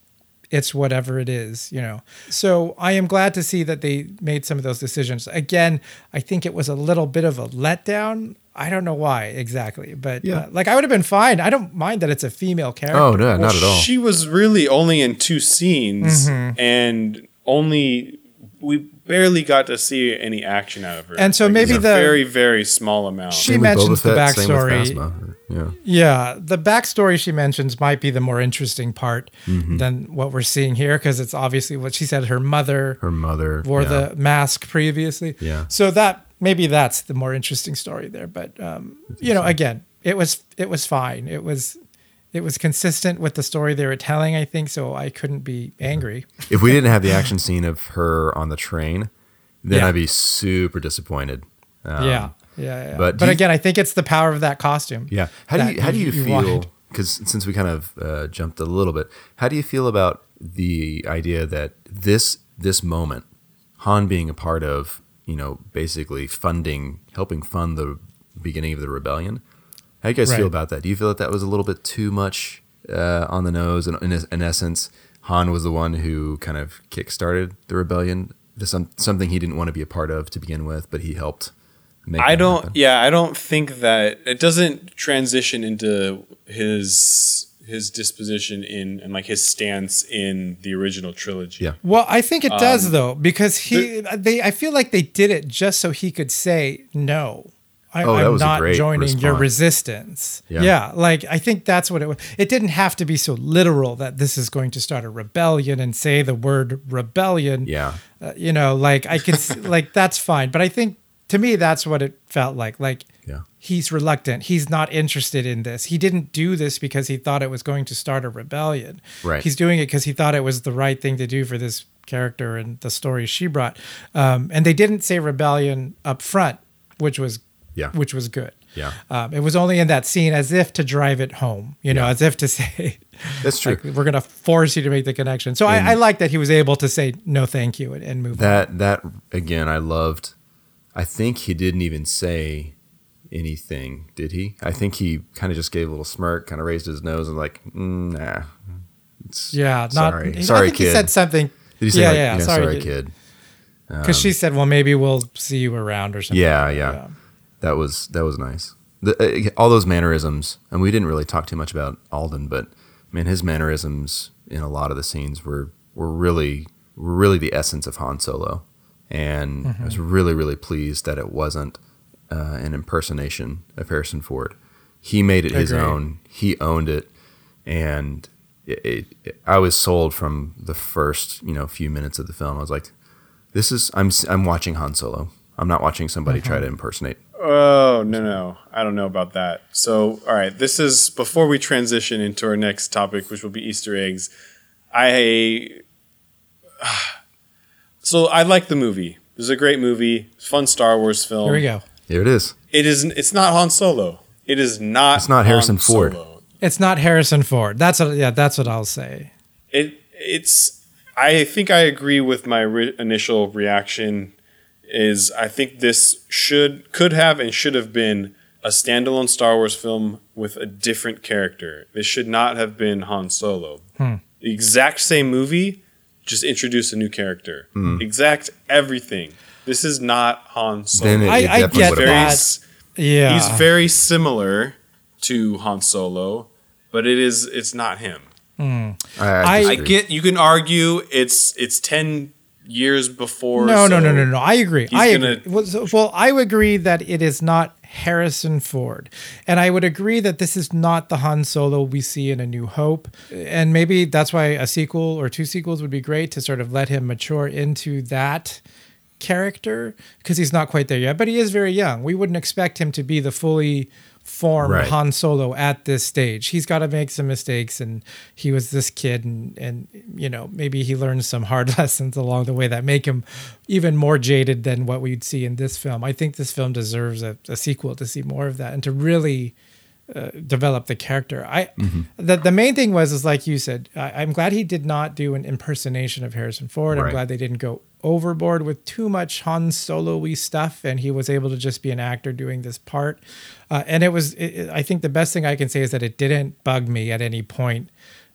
it's whatever it is, you know. So I am glad to see that they made some of those decisions. Again, I think it was a little bit of a letdown. I don't know why exactly, but Yeah. uh, like I would have been fine. I don't mind that it's a female character. Oh no, not at all. She was really only in two scenes Mm-hmm. and only we barely got to see any action out of her. And so Like, maybe the- very very small amount. She Same mentions Boba the Fett, same with backstory. Yeah, Yeah, the backstory she mentions might be the more interesting part Mm-hmm. than what we're seeing here because it's obviously what she said her mother her mother wore yeah. the mask previously. Yeah. So that maybe that's the more interesting story there. But um, you know, again, it was it was fine. It was it was consistent with the story they were telling, I think, so I couldn't be angry. If we didn't have the action scene of her on the train, then Yeah. I'd be super disappointed. Um, yeah. Yeah, yeah. but But, you- again, I think it's the power of that costume. Yeah. How do you how do you, feel? Because since we kind of uh, jumped a little bit, how do you feel about the idea that this this moment, Han being a part of, you know, basically funding, helping fund the beginning of the rebellion? How do you guys feel about that? Do you feel that that was a little bit too much uh, on the nose? And in, in essence, Han was the one who kind of kickstarted the rebellion. To some, something he didn't want to be a part of to begin with, but he helped. Make I don't. happen. Yeah, I don't think that it doesn't transition into his his disposition in and like his stance in the original trilogy. Yeah. Well, I think it Um, does though, because he they I feel like they did it just so he could say no. I, Oh, I'm not joining your resistance. Yeah. Yeah. like I think that's what it was. It didn't have to be so literal that this is going to start a rebellion and say the word rebellion. Yeah. Uh, you know, like I can like that's fine, but I think to me that's what it felt like. Like Yeah. he's reluctant. He's not interested in this. He didn't do this because he thought it was going to start a rebellion. Right. He's doing it because he thought it was the right thing to do for this character and the story she brought. Um, and they didn't say rebellion up front, which was Yeah. which was good. Yeah. Um, it was only in that scene as if to drive it home, you know, Yeah. as if to say, That's true. like, we're going to force you to make the connection. So I, I like that he was able to say no, thank you, and, and move on. That that again, I loved. I think he didn't even say anything, did he? I think he kind of just gave a little smirk, kind of raised his nose, and like, mm, nah. It's, Yeah, not. sorry, I sorry, think kid. he said something. did he say yeah, like, yeah, yeah, sorry, sorry, kid. kid? Because she said, "Well, maybe we'll see you around or something." Yeah, yeah, That was that was nice. The, uh, all those mannerisms, and we didn't really talk too much about Alden, but man, his mannerisms in a lot of the scenes were were really were really the essence of Han Solo, and I was really really pleased that it wasn't uh, an impersonation of Harrison Ford. He made it his Agreed. own. He owned it, and it, it, it- I was sold from the first you know few minutes of the film. I was like, this is I'm I'm watching Han Solo. I'm not watching somebody try to impersonate. Oh no no, I don't know about that. So all right, this is before we transition into our next topic, which will be Easter eggs. I so I like the movie. This is a great movie, fun Star Wars film. Here we go. Here it is. It is. It's not Han Solo. It is not. It's not Han Harrison Ford. Solo. It's not Harrison Ford. That's what, yeah, that's what I'll say. It. It's. I think I agree with my re- initial reaction. Is I think this should could have and should have been a standalone Star Wars film with a different character. This should not have been Han Solo. Hmm. The exact same movie, just introduce a new character. Hmm. Exact everything. This is not Han Solo. Then it, I- it I get very that. Yeah. he's very similar to Han Solo, but it is it's not him. I, I- I, I get you can argue it's it's ten years before. No, no, so no, no, no. I agree. I agree. Well, so- well, I would agree that it is not Harrison Ford, and I would agree that this is not the Han Solo we see in A New Hope, and maybe that's why a sequel or two sequels would be great to sort of let him mature into that character because he's not quite there yet, but he is very young. We wouldn't expect him to be the fully formed Right. Han Solo at this stage. He's got to make some mistakes, and he was this kid, and and you know maybe he learned some hard lessons along the way that make him even more jaded than what we'd see in this film. I think this film deserves a, a sequel to see more of that and to really uh, develop the character. I the the main thing was is like you said. I, I'm glad he did not do an impersonation of Harrison Ford. I'm glad they didn't go overboard with too much Han Solo-y stuff, and he was able to just be an actor doing this part. Uh, and it was. It- I think the best thing I can say is that it didn't bug me at any point.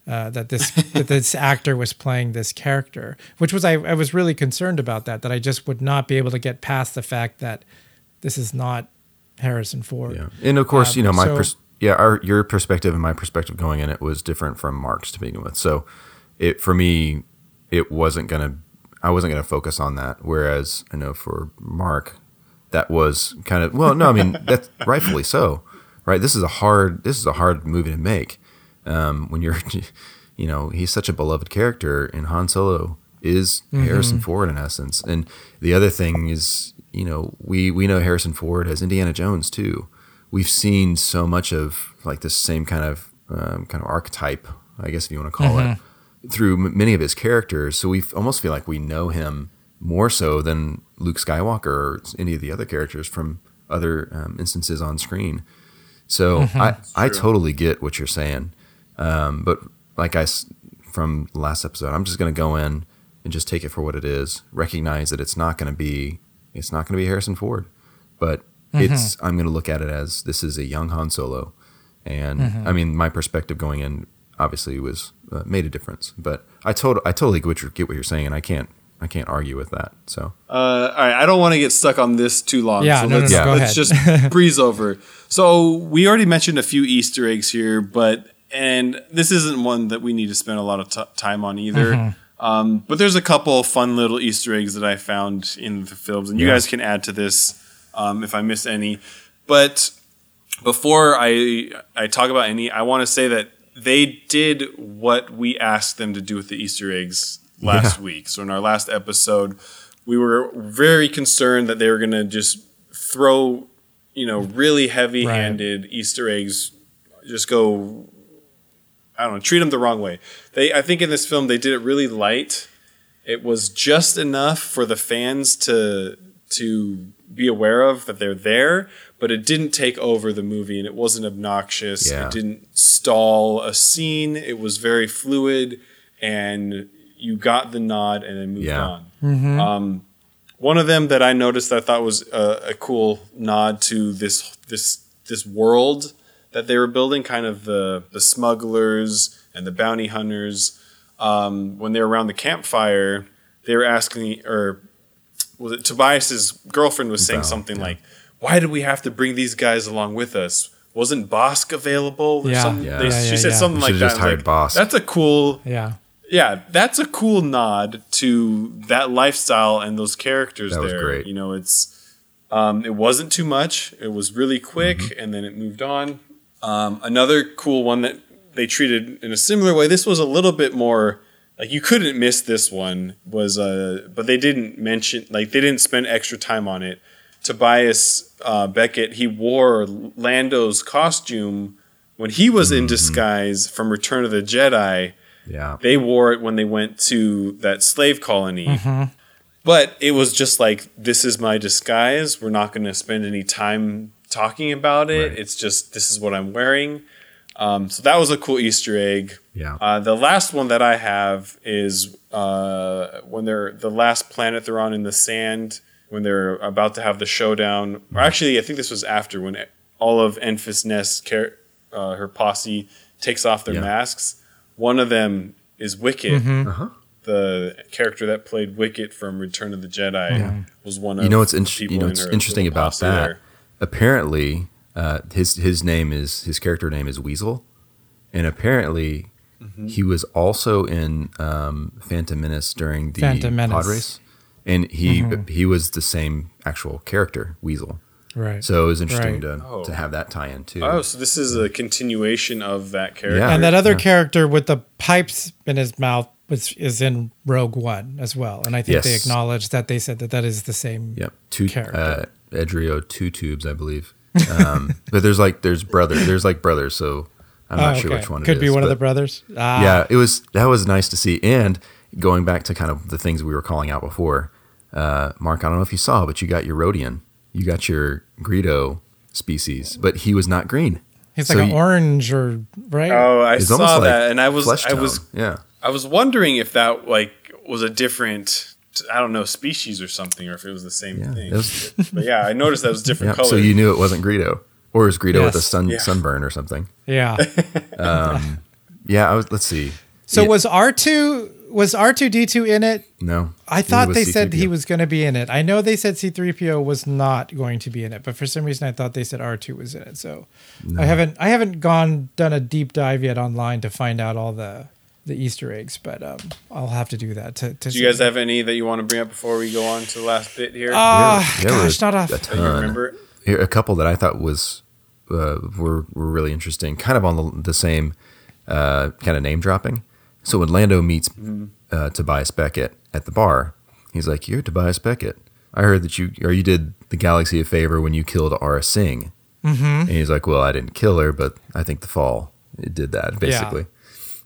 Uh, that this that this actor was playing this character, which was I, I was really concerned about that that I just would not be able to get past the fact that this is not Harrison Ford. Yeah. And of course, Um, you know, my so- pers- yeah, our your perspective and my perspective going in it was different from Mark's to begin with. So, it for me, it wasn't gonna, I wasn't gonna focus on that. Whereas I know for Mark, that was kind of well, no, I mean that's rightfully so, right? This is a hard, this is a hard movie to make. Um, when you're, you know, he's such a beloved character, in Han Solo is Harrison Ford in essence. And the other thing is, you know, we we know Harrison Ford as Indiana Jones too. We've seen so much of like this same kind of um, kind of archetype, I guess if you want to call it, through m- many of his characters. So we almost feel like we know him more so than Luke Skywalker or any of the other characters from other um, instances on screen. So I, I totally get what you're saying. Um, but like I, from last episode, I'm just going to go in and just take it for what it is. Recognize that it's not going to be, it's not going to be Harrison Ford, but it's, I'm going to look at it as this is a young Han Solo. And I mean, my perspective going in obviously was uh, made a difference, but I told, I totally get what you're, get what you're saying. And I can't, I can't argue with that. So Uh, all right, I don't want to get stuck on this too long. Yeah, so no, no, let's, no, go let's just breeze over. So we already mentioned a few Easter eggs here, but and this isn't one that we need to spend a lot of t- time on either. Mm-hmm. Um, but there's a couple fun little Easter eggs that I found in the films, and you Yeah. guys can add to this um, if I miss any. But before I I talk about any, I want to say that they did what we asked them to do with the Easter eggs last Yeah. week. So in our last episode, we were very concerned that they were going to just throw, you know, really heavy-handed Easter eggs, just go. I don't know, treat them the wrong way. They, I think, in this film, they did it really light. It was just enough for the fans to to be aware of that they're there, but it didn't take over the movie and it wasn't obnoxious. Yeah. It didn't stall a scene. It was very fluid and you got the nod and then moved Yeah. on. Um, one of them that I noticed that I thought was a, a cool nod to this this this world that they were building, kind of the the smugglers and the bounty hunters. Um, when they were around the campfire, they were asking, or was it Tobias's girlfriend was saying Val, something yeah. like, "Why did we have to bring these guys along with us? Wasn't Bossk available?" Or Yeah. something? Yeah. They- Yeah, she yeah, said yeah. something like should've that. just hired like, Bossk. That's a cool Yeah. yeah, that's a cool nod to that lifestyle and those characters That was there. great. You know, it's um, it wasn't too much. It was really quick, Mm-hmm. and then it moved on. Um, another cool one that they treated in a similar way. This was a little bit more like you couldn't miss this one was uh but they didn't mention like they didn't spend extra time on it. Tobias uh, Beckett he wore Lando's costume when he was in disguise from Return of the Jedi. Yeah. They wore it when they went to that slave colony. But it was just like, this is my disguise. We're not going to spend any time talking about it. Right. It's just, this is what I'm wearing. Um, so that was a cool Easter egg. Yeah. Uh, the last one that I have is uh, when they're the last planet they're on in the sand, when they're about to have the showdown. Or actually, I think this was after when all of Enfys Nest, char- uh, her posse, takes off their Yeah. masks. One of them is Wicket Uh-huh. the character that played Wicket from Return of the Jedi was one of You know what's the in, you know what's her interesting about that? there. Apparently, uh, his his name is his character name is Weazel, and apparently Mm-hmm. he was also in um, Phantom Menace during the Phantom Menace. pod race, and he Mm-hmm. he was the same actual character Weazel. Right. So it was interesting Right. to Oh. to have that tie in too. Oh, so this is a continuation of that character. Yeah. and that other Yeah. character with the pipes in his mouth was is in Rogue One as well. And I think they acknowledged that they said that that is the same. Yep, two uh, character. Edrio two tubes, I believe. Um, but there's like there's brother there's like brothers, so I'm not Oh, sure okay. which one. it Could be is, one of the brothers. Ah, yeah, it was that was nice to see. And going back to kind of the things we were calling out before, uh, Mark, I don't know if you saw, but you got your Rodian, you got your Greedo species, but he was not green. He's So like an you- orange or right. Oh, I It's saw almost like that, and I was I was yeah. I was wondering if that like was a different I don't know species or something, or if it was the same Yeah, thing. was- but yeah, I noticed that was different Yeah, colors. so you knew it wasn't Greedo, or it was Greedo with a sun Yeah. sunburn or something. Yeah. Um, yeah, I was. Let's see. So Yeah, was R two was R two D two in it? no? I thought they said he C-3PO. was going to be in it. I know they said C three PO was not going to be in it, but for some reason I thought they said R two was in it. So I haven't I haven't gone done a deep dive yet online to find out all the the Easter eggs, but um, I'll have to do that. To, to Do you guys have any that you want to bring up before we go on to the last bit here? Ah, There- there gosh, not off. a that you ton. remember? Here, a couple that I thought was uh, were were really interesting, kind of on the, the same uh, kind of name dropping. So when Lando meets uh, Tobias Beckett at the bar, he's like, "You're Tobias Beckett. I heard that you or you did the galaxy a favor when you killed Aurra Sing." Mm-hmm. And he's like, "Well, I didn't kill her, but I think the fall it did that basically.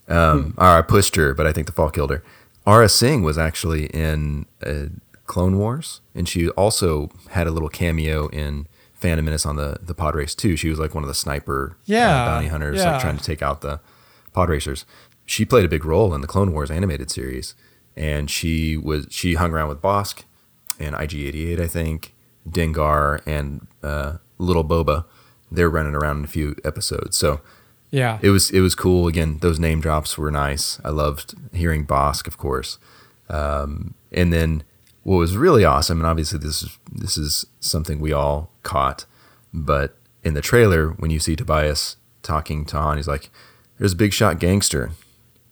Um, or I pushed her, but I think the fall killed her." Aurra Sing was actually in uh, Clone Wars, and she also had a little cameo in Phantom Menace on the the pod race too. She was like one of the sniper uh, bounty hunters, yeah. like trying to take out the pod racers. She played a big role in the Clone Wars animated series, and she was she hung around with Bossk and IG88, I think, Dengar and uh, Little Boba. They're running around in a few episodes, so yeah. it was it was cool. Again, those name drops were nice. I loved hearing Bossk, of course, um, and then what was really awesome, and obviously this is this is something we all caught, but in the trailer when you see Tobias talking to Han, he's like, "There's a big shot gangster,"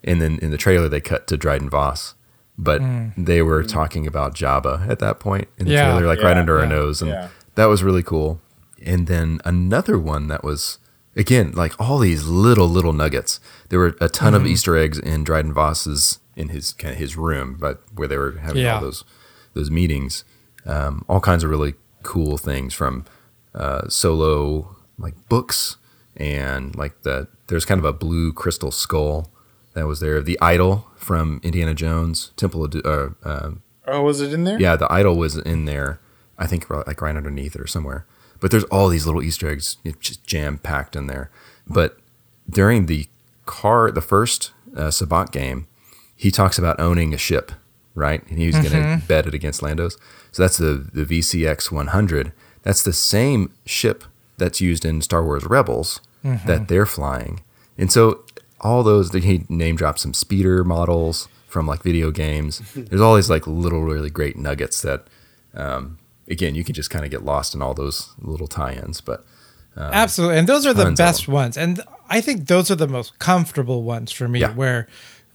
and then in the trailer they cut to Dryden Voss, but they were talking about Jabba at that point in the Yeah. trailer, like right Yeah, under our nose, and yeah. that was really cool. And then another one that was again like all these little little nuggets. There were a ton Mm-hmm. of Easter eggs in Dryden Voss's in his kind of his room, but where they were having Yeah. all those those meetings. Um, all kinds of really cool things from uh, solo like books and like the there's kind of a blue crystal skull that was there. The idol from Indiana Jones Temple of Do- uh, um, Oh, was it in there? yeah, the idol was in there. I think like right underneath it or somewhere. But there's all these little Easter eggs just jam packed in there. But during the car, the first uh, sabacc game, he talks about owning a ship, right? And he was going to bet it against Lando's. So that's the the VCX 100. That's the same ship that's used in Star Wars Rebels that they're flying. And so all those he name drops some speeder models from like video games. There's all these like little really great nuggets that um, again you can just kind of get lost in all those little tie-ins. But Absolutely. And those are the best ones. And I think those are the most comfortable ones for me Yeah. where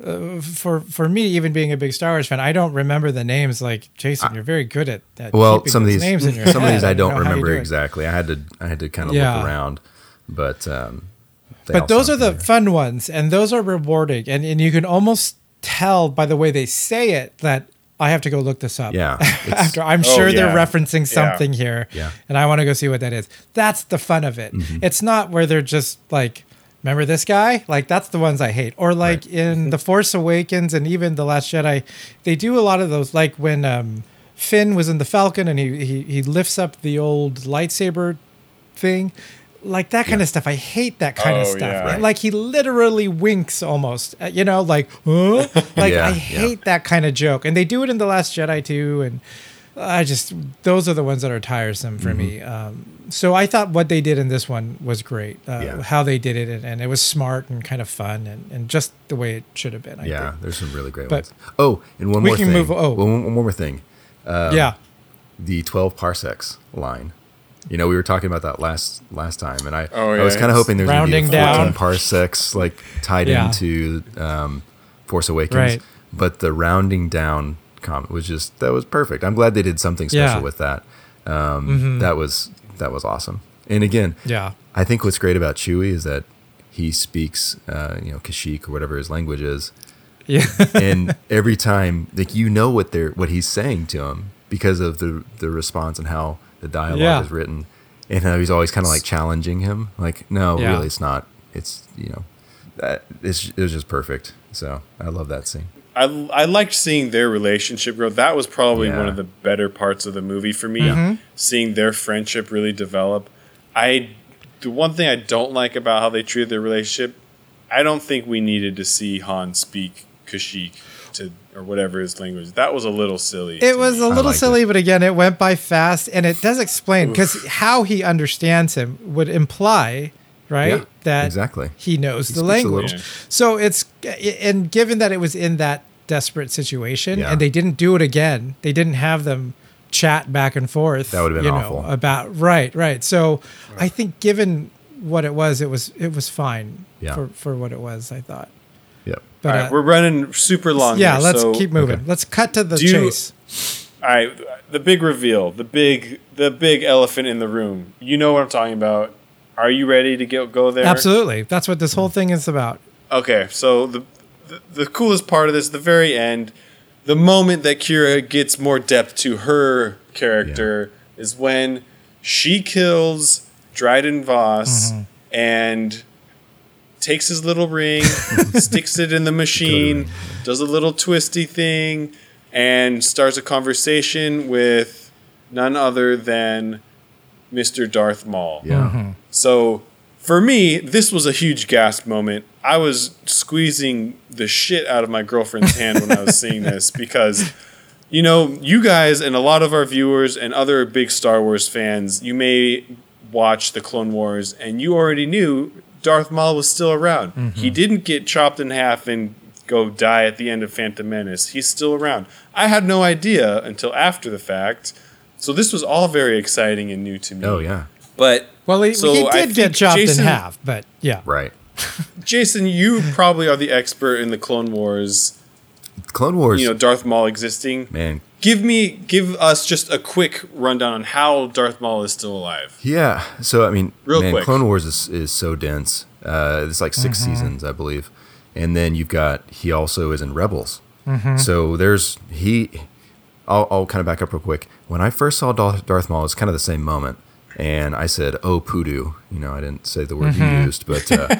uh, for for me even being a big Star Wars fan, I don't remember the names like Jason, you're very good at, that. well, keeping some of these names in your some of these I don't you remember do exactly. I had to I had to kind of Yeah. look around, but um, But those are the fun ones and those are rewarding and, and you can almost tell by the way they say it that I have to go look this up. Yeah, After I'm Oh, sure yeah. they're referencing Yeah. something here. Yeah. And I want to go see what that is. That's the fun of it. Mm-hmm. It's not where they're just like, remember this guy? Like that's the ones I hate. Or like in The Force Awakens and even The Last Jedi, they do a lot of those. Like when um, Finn was in the Falcon and he, he he lifts up the old lightsaber thing. Like that kind of stuff. I hate that kind of Oh, stuff. yeah. Right. Like he literally winks almost. uh, You know, like, huh? Like Yeah, I yeah. hate that kind of joke. And they do it in The Last Jedi too. And I just, those are the ones that are tiresome for me. Mm-hmm. Um, so I thought what they did in this one was great. Uh, Yeah. How they did it. And, and it was smart and kind of fun and, and just the way it should have been. I yeah, think. there's some really great But- ones. Oh, and one We more can thing. move- oh. one, one more thing. Um, yeah. the 12 parsecs line. You know, we were talking about that last last time, and I, Oh, I was kind of it's hoping there's going to be rounding 14 down. parsecs like tied Yeah. into um, Force Awakens, Right. but the rounding down comment was just that was perfect. I'm glad they did something special Yeah. Mm-hmm. with that. Um, That was that was awesome. And again, Yeah. I think what's great about Chewie is that he speaks, uh, you know, Kashyyyk or whatever his language is, Yeah. and every time like you know what they're what he's saying to him because of the the response and how the dialogue Yeah. is written and how he's always kind of like challenging him like no Yeah. really it's not it's you know that it's, it was just perfect so i love that scene I, I liked seeing their relationship grow. That was probably Yeah. one of the better parts of the movie for me. Mm-hmm. Seeing their friendship really develop. I the one thing I don't like about how they treated their relationship, I don't think we needed to see Han speak Kashyyyk to or whatever his language. That was a little silly. It was me. a little liked silly, but again, it went by fast, and it does explain because how he understands him would imply, right, Yeah, that exactly. he knows He the language. Yeah. So it's and given that it was in that desperate situation, Yeah. and they didn't do it again, they didn't have them chat back and forth. That would've been you awful. Know, about right, right. So I think given what it was, it was it was fine Yeah. for for what it was. I thought, yep but All right, uh, we're running super long. yeah, here, let's so- keep moving. okay. Let's cut to the Do you- chase. All right, the big reveal, the big the big elephant in the room. You know what I'm talking about. Are you ready to go go there? Absolutely. That's what this whole thing is about. Okay, so the, the the coolest part of this, the very end, the moment that Qi'ra gets more depth to her character is when she kills Dryden Voss Mm-hmm. and takes his little ring, sticks it in the machine, does a little twisty thing, and starts a conversation with none other than Mr. Darth Maul. yeah Mm-hmm. So for me, this was a huge gasp moment. I was squeezing the shit out of my girlfriend's hand when I was seeing this because, you know, you guys and a lot of our viewers and other big Star Wars fans, you may watch the Clone Wars and you already knew Darth Maul was still around. He mm-hmm. didn't get chopped in half and go die at the end of Phantom Menace. He's still around. I had no idea until after the fact. So this was all very exciting and new to me. oh yeah But Well, he, So he did get chopped Jason- in half, but yeah. right Jason, you probably are the expert in the Clone Wars. clone wars You know, Darth Maul existing. man Give me, give us just a quick rundown on how Darth Maul is still alive. Yeah. So I mean, Real man, quick. Clone Wars is, is so dense. Uh, it's like 6 seasons, I believe, and then you've got he also is in Rebels. So there's he. I'll, I'll kind of back up real quick. When I first saw Darth, Darth Maul, it's kind of the same moment, and I said, "Oh, poodoo." You know, I didn't say the word you used, but uh,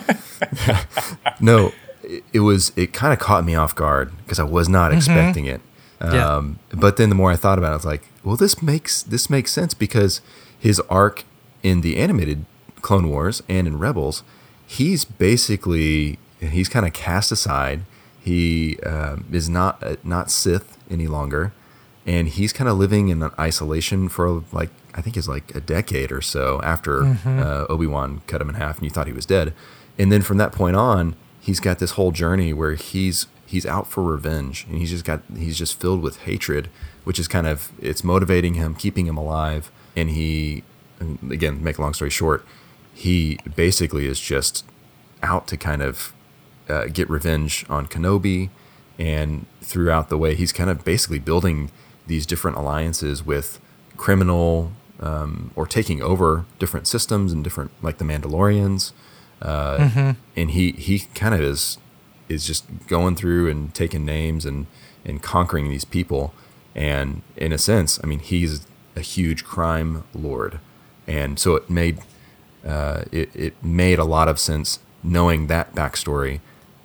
no, it, it was. It kind of caught me off guard because I was not expecting it. Yeah. Um, but then the more I thought about it, I was like, well, this makes this makes sense because his arc in the animated Clone Wars and in Rebels, he's basically he's kind of cast aside. He um, is not uh, not Sith any longer, and he's kind of living in isolation for like I think it's like a decade or so after uh, Obi Wan cut him in half, and you thought he was dead. And then from that point on, he's got this whole journey where he's he's out for revenge, and he's just got he's just filled with hatred, which is kind of it's motivating him, keeping him alive, and he and again make a long story short, he basically is just out to kind of uh, get revenge on Kenobi, and throughout the way, he's kind of basically building these different alliances with criminal um, or taking over different systems and different like the Mandalorians, uh, and he he kind of is is just going through and taking names and and conquering these people. And in a sense, I mean, he's a huge crime lord, and so it made uh, it it made a lot of sense knowing that backstory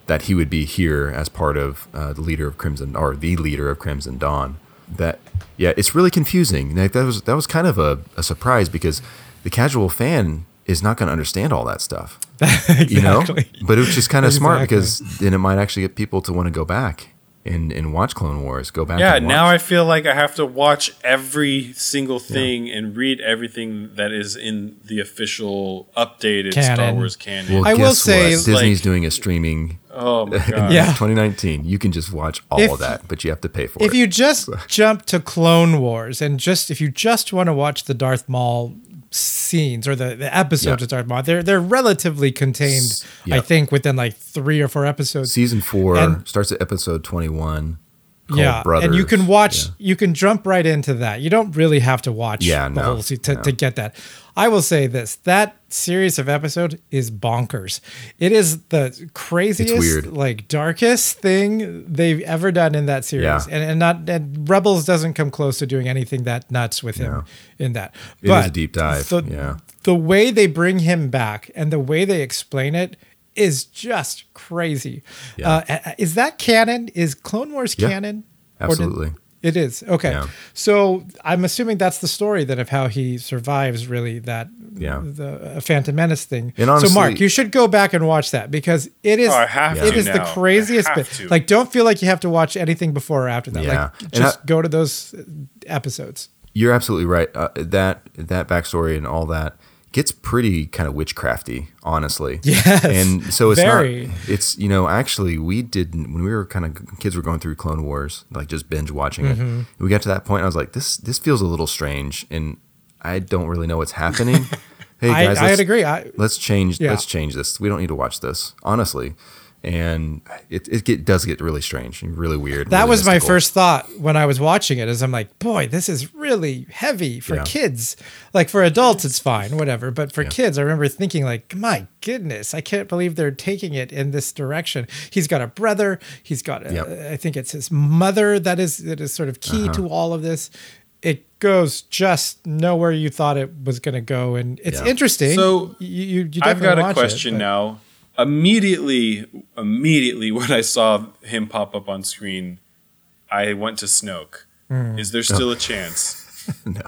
that he would be here as part of uh, the leader of Crimson or the leader of Crimson Dawn. That yeah, it's really confusing. Like, that was that was kind of a, a surprise because the casual fan is not going to understand all that stuff. You know, but it was just kind of smart because then it might actually get people to want to go back and and watch Clone Wars. Go back. Yeah, and now I feel like I have to watch every single thing and read everything that is in the official updated Star Wars canon. Well, I will say, what? Disney's like- doing a streaming. oh my god. Yeah. 2019. You can just watch all If- of that, but you have to pay for if it. If you just jump to Clone Wars and just if you just want to watch the Darth Maul scenes or the, the episodes Yeah. of Darth Maul, they're they're relatively contained. I yeah. think within like three or four episodes. Season four And- starts at episode 21. called yeah, and you can watch. Yeah. You can jump right into that. You don't really have to watch Yeah, the no, whole se- to, no. to get that. I will say this: that series of episode is bonkers. It is the craziest, like darkest thing they've ever done in that series, Yeah. and and not and Rebels doesn't come close to doing anything that nuts with him No. in that. But It is a deep dive, The, yeah. the way they bring him back and the way they explain it is just crazy. Yeah. Uh, is that canon? Is Clone Wars Yeah, canon? Or did- Absolutely. It is. Okay. Yeah. So I'm assuming that's the story then of how he survives really that Yeah. the uh, Phantom Menace thing. And so Mark, you should go back and watch that because it is Oh, I have it to the craziest bit. to. Like don't feel like you have to watch anything before or after that. Yeah. Like just I- go to those episodes. You're absolutely right. Uh, that that backstory and all that gets pretty kind of witchcrafty, honestly. Yes, And so it's very. not. It's you know actually we did when we were kind of kids were going through Clone Wars, like just binge watching Mm-hmm. it. We got to that point. I was like, this this feels a little strange, and I don't really know what's happening. hey guys, I'd agree. I, let's change Yeah. let's change this we don't need to watch this honestly and it, it get, does get really strange and really weird that really was my first thought when I was watching it. Is I'm like, boy, this is really heavy for Yeah. kids. Like for adults, it's fine, whatever. But for Yeah. kids, I remember thinking like, my goodness, I can't believe they're taking it in this direction. He's got a brother. He's got, a, Yep. Uh-huh. I think it's his mother that is that is sort of key to all of this. It goes just nowhere you thought it was going to go, and it's Yeah. interesting. So, you, you, you I've definitely got a watch it, question but- now. Immediately, immediately when I saw him pop up on screen, I went to Snoke. Hmm. Is there still a chance? no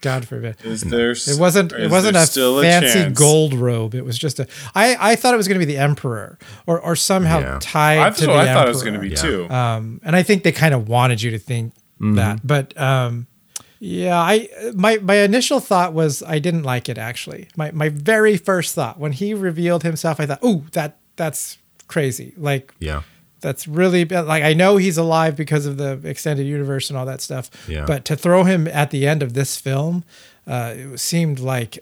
God forbid. Is there? s- It wasn't. It wasn't a still fancy chance? gold robe. It was just a. I I thought it was going to be the emperor, or or somehow Yeah. tied That's to what the I thought it was going to be Yeah. too. Um, and I think they kind of wanted you to think Mm-hmm. that, but um, yeah, I my my initial thought was I didn't like it actually. My my very first thought when he revealed himself, I thought, oh, that that's crazy. Like yeah that's really like I know he's alive because of the extended universe and all that stuff. Yeah. But to throw him at the end of this film, uh, it seemed like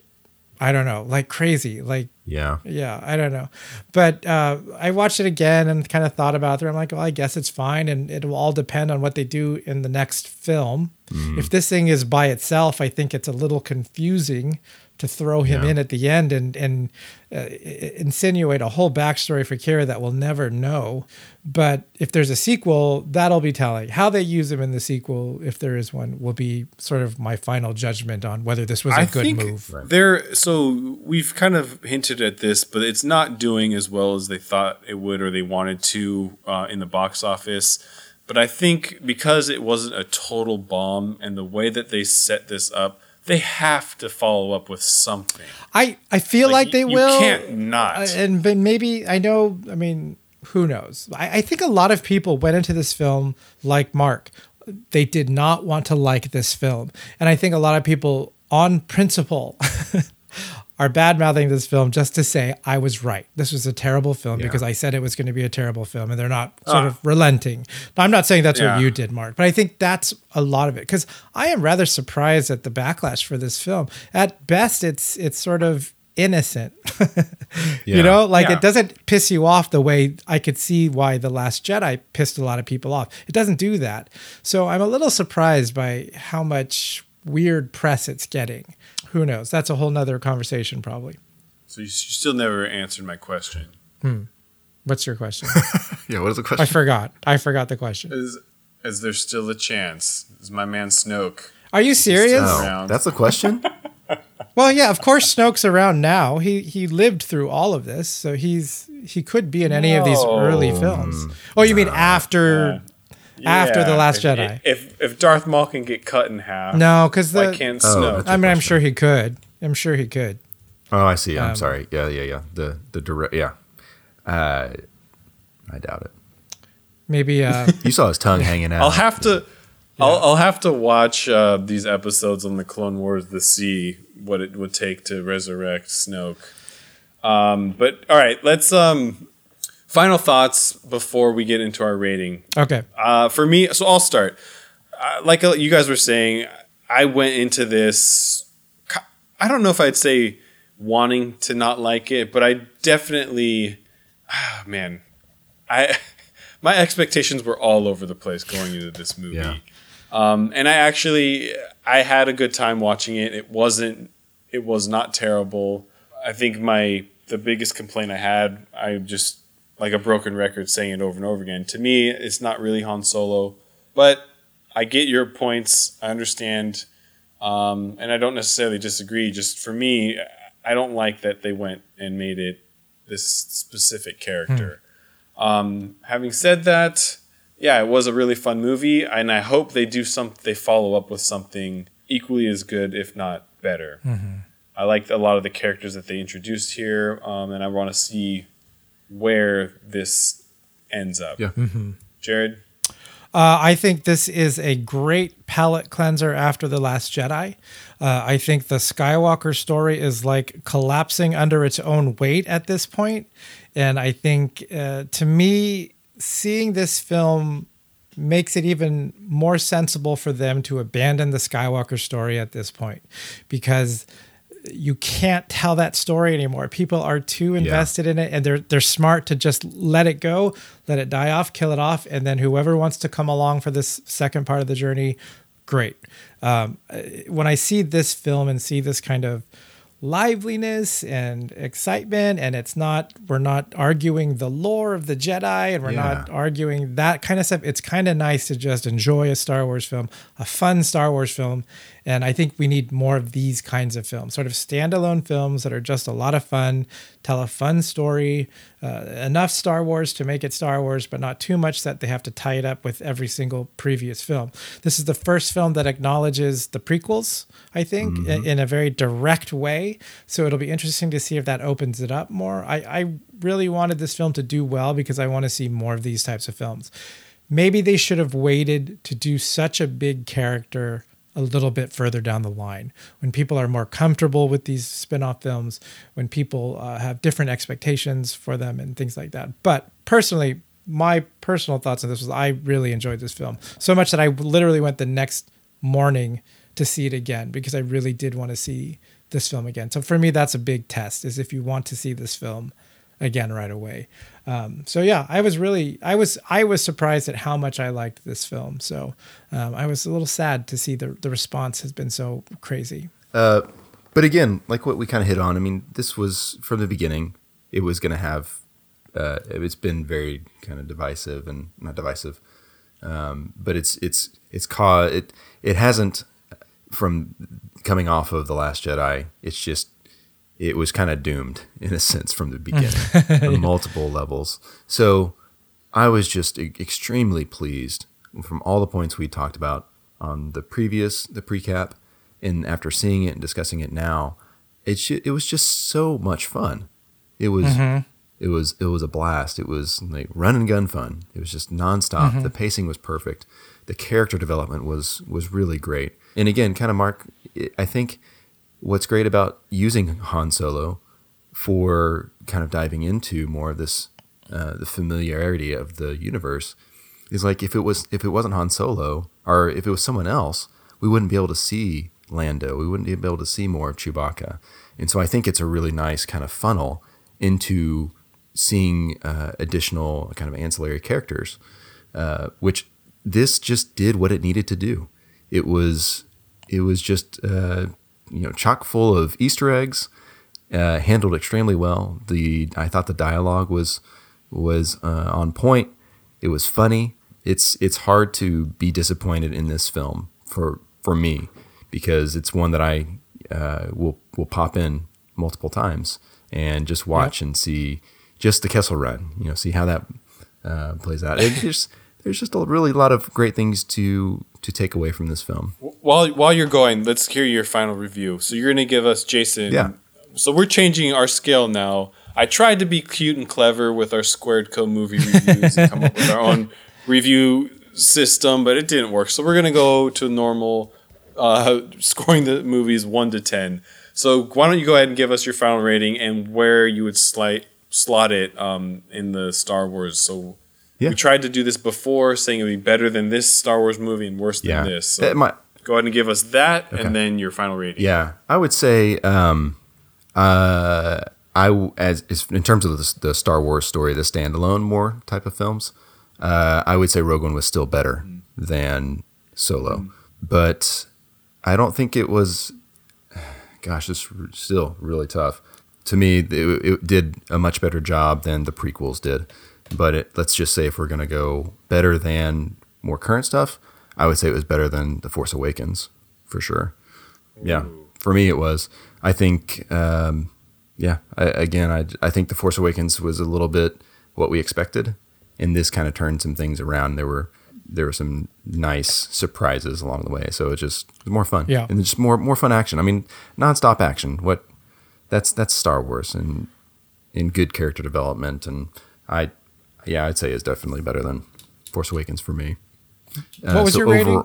I don't know, like crazy. Like yeah yeah, I don't know. But uh, I watched it again and kind of thought about it. I'm like, well, I guess it's fine, and it will all depend on what they do in the next film. Mm-hmm. If this thing is by itself, I think it's a little confusing to throw him Yeah. in at the end and and uh, insinuate a whole backstory for Qi'ra that we'll never know. But if there's a sequel, that'll be telling. How they use him in the sequel, if there is one, will be sort of my final judgment on whether this was a I good move. there. So we've kind of hinted at this, but it's not doing as well as they thought it would or they wanted to uh, in the box office. But I think because it wasn't a total bomb and the way that they set this up, they have to follow up with something. I, I feel like, you- they you will. You can't not. Uh, and but maybe I know. I mean, who knows? I, I think a lot of people went into this film like Mark. They did not want to like this film, and I think a lot of people, on principle, are bad mouthing this film just to say I was right. This was a terrible film Yeah. because I said it was going to be a terrible film, and they're not ah. sort of relenting. Now, I'm not saying that's Yeah. what you did, Mark, but I think that's a lot of it because I am rather surprised at the backlash for this film. At best, it's it's sort of innocent. You know, like Yeah. it doesn't piss you off the way I could see why The Last Jedi pissed a lot of people off. It doesn't do that. So I'm a little surprised by how much weird press it's getting. Who knows? That's a whole nother conversation, probably. so you, you still never answered my question. Hmm. What's your question? Yeah, what is the question? I forgot. I forgot the question. Is is there still a chance? Is my man Snoke? Are you serious? Around. that's a question. Well, yeah, of course Snoke's around now. He he lived through all of this, so he's he could be in any of these early films. Oh, you mean after After The Last if, Jedi. If if Darth Maul can get cut in half, No, because why the can't Oh, Snoke? I mean, I'm sure he could. I'm sure he could. Oh, I see. I'm Um, sorry. Yeah, yeah, yeah. The the direct. Yeah. Uh, I doubt it. Maybe uh You saw his tongue hanging out. I'll have to. I'll, I'll have to watch uh, these episodes on the Clone Wars to see what it would take to resurrect Snoke. Um, but all right, let's um, final thoughts before we get into our rating. okay. Uh, for me, so I'll start. Uh, like uh, you guys were saying, I went into this. I don't know if I'd say wanting to not like it, but I definitely, ah, man, I my expectations were all over the place going into this movie. Yeah. Um, and I actually I had a good time watching it. It wasn't it was not terrible. I think my the biggest complaint I had, I just like a broken record saying it over and over again. To me, it's not really Han Solo, but I get your points. I understand, um, and I don't necessarily disagree. Just for me, I don't like that they went and made it this specific character. Um, having said that, yeah, it was a really fun movie, and I hope they do some. They follow up with something equally as good, if not better. I liked a lot of the characters that they introduced here, um, and I want to see where this ends up. Yeah. Jared. Uh, I think this is a great palate cleanser after The Last Jedi. Uh, I think the Skywalker story is like collapsing under its own weight at this point. And I think, uh, to me, seeing this film makes it even more sensible for them to abandon the Skywalker story at this point because you can't tell that story anymore. People are too invested in it and they're they're smart to just let it go, let it die off, kill it off, and then whoever wants to come along for this second part of the journey, great. Um, uh, when I see this film and see this kind of liveliness and excitement and it's not we're not arguing the lore of the jedi and we're not arguing that kind of stuff it's kind of nice to just enjoy a star wars film a fun star wars film and i think we need more of these kinds of films sort of standalone films that are just a lot of fun tell a fun story uh, enough star wars to make it star wars but not too much that they have to tie it up with every single previous film. This is the first film that acknowledges the prequels i think in, in a very direct way. So it'll be interesting to see if that opens it up more. I, I really wanted this film to do well because i want to see more of these types of films. Maybe they should have waited to do such a big character a little bit further down the line. When people are more comfortable with these spin-off films when people uh, have different expectations for them and things like that. But personally my personal thoughts on this was i really enjoyed this film so much that i literally went the next morning to see it again because i really did want to see this film again. So for me that's a big test is if you want to see this film again right away. Um, so yeah, I was really I was I was surprised at how much I liked this film. So um, I was a little sad to see the the response has been so crazy. But again, like what we kind of hit on, I mean, this was from the beginning. It was going to have. Uh, it's been very kind of divisive and not divisive, um, but it's it's it's caused it it hasn't from coming off of the Last Jedi. It's just it was kind of doomed in a sense from the beginning on multiple levels. So I was just e- extremely pleased from all the points we talked about on the previous the precap and after seeing it and discussing it now it ju- it was just so much fun. It was mm-hmm. it was it was a blast. It was like run and gun fun. It was just nonstop. Mm-hmm. The pacing was perfect. The character development was was really great. And again kind of mark i think what's great about using han solo for kind of diving into more of this uh, the familiarity of the universe is like if it was if it wasn't Han Solo or if it was someone else, we wouldn't be able to see Lando. We wouldn't be able to see more of Chewbacca. And so I think it's a really nice kind of funnel into seeing uh, additional kind of ancillary characters, uh, which this just did what it needed to do. It was it was just uh, you know chock full of Easter eggs, uh, handled extremely well. The I thought the dialogue was was uh, on point. It was funny. It's it's hard to be disappointed in this film for for me because it's one that I uh, will will pop in multiple times and just watch and see just the Kessel Run. You know, see how that uh, plays out. It just there's just a really lot of great things to to take away from this film. While while you're going, let's hear your final review. So you're gonna give us Jason. Yeah. So we're changing our scale now. I tried to be cute and clever with our squared co movie reviews and come up with our own review system, but it didn't work. So we're gonna go to normal, uh, scoring the movies one to ten. So why don't you go ahead and give us your final rating and where you would slide slot it um, in the Star Wars? So Yeah. we tried to do this before, saying it would be better than this Star Wars movie and worse Yeah, than this. So might- go ahead and give us that, Okay. and then your final rating. Yeah, I would say, um, uh, I as, as in terms of the, the Star Wars story, the standalone more type of films, uh, I would say Rogue One was still better than Solo, but I don't think it was. Gosh, it's r- still really tough. To me, it, it did a much better job than the prequels did. But it, let's just say if we're gonna go better than more current stuff, I would say it was better than The Force Awakens for sure. Yeah, for me it was. I think, um, yeah. I, again, I I think the Force Awakens was a little bit what we expected, and this kind of turned some things around. There were there were some nice surprises along the way, so it just it was more fun. Yeah. and just more more fun action. I mean, nonstop action. What that's that's Star Wars and in good character development, and I yeah, I'd say is definitely better than Force Awakens for me. Uh, What was your rating?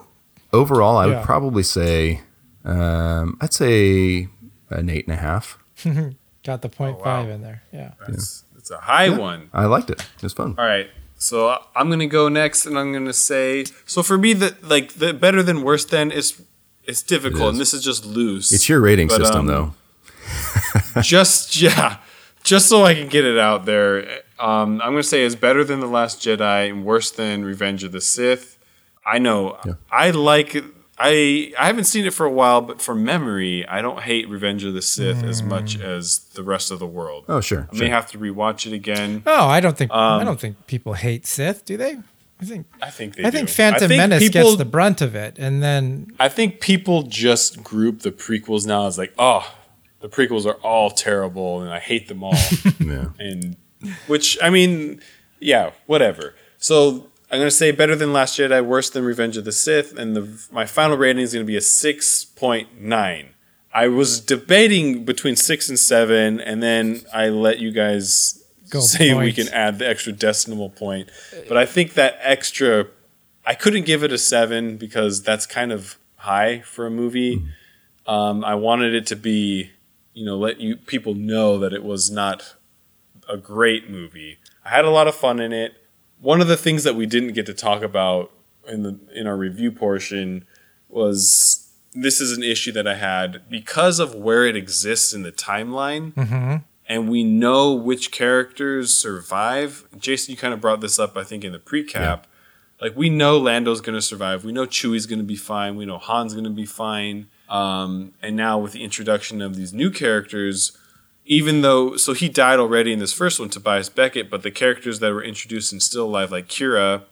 Overall, I Yeah. would probably say, um, I'd say an eight and a half. Got the point wow. five in there. Yeah. That's, that's a high one. I liked it. It was fun. All right. So I'm gonna go next, and I'm gonna say so for me the like the better than worse than is it's difficult, It is. and this is just loose. It's your rating But, system, um, though. just yeah, just so I can get it out there. Um, I'm gonna say it's better than the Last Jedi and worse than Revenge of the Sith. I know Yeah. I like I I haven't seen it for a while, but from memory, I don't hate Revenge of the Sith as much as the rest of the world. Oh, sure. I may have to rewatch it again. Oh, I don't think Um, I don't think people hate Sith, do they? I think I think they I think do. Phantom I think Menace people- gets the brunt of it, and then I think people just group the prequels now as like, oh, the prequels are all terrible and I hate them all. yeah. and which I mean, yeah, whatever. So I'm gonna say better than Last Jedi, worse than Revenge of the Sith, and the my final rating is gonna be a six point nine. I was debating between six and seven, and then I let you guys Go say we can add the extra decimal point. But I think that extra, I couldn't give it a seven because that's kind of high for a movie. Um, I wanted it to be, you know, let you people know that it was not a great movie. I had a lot of fun in it. One of the things that we didn't get to talk about in the in our review portion was this is an issue that I had because of where it exists in the timeline and we know which characters survive. Jason, you kind of brought this up, I think, in the pre-cap. Like we know Lando's going to survive. We know Chewie's going to be fine. We know Han's going to be fine. Um, and now with the introduction of these new characters, even though so he died already in this first one, Tobias Beckett, but the characters that were introduced and still alive, like Qi'ra,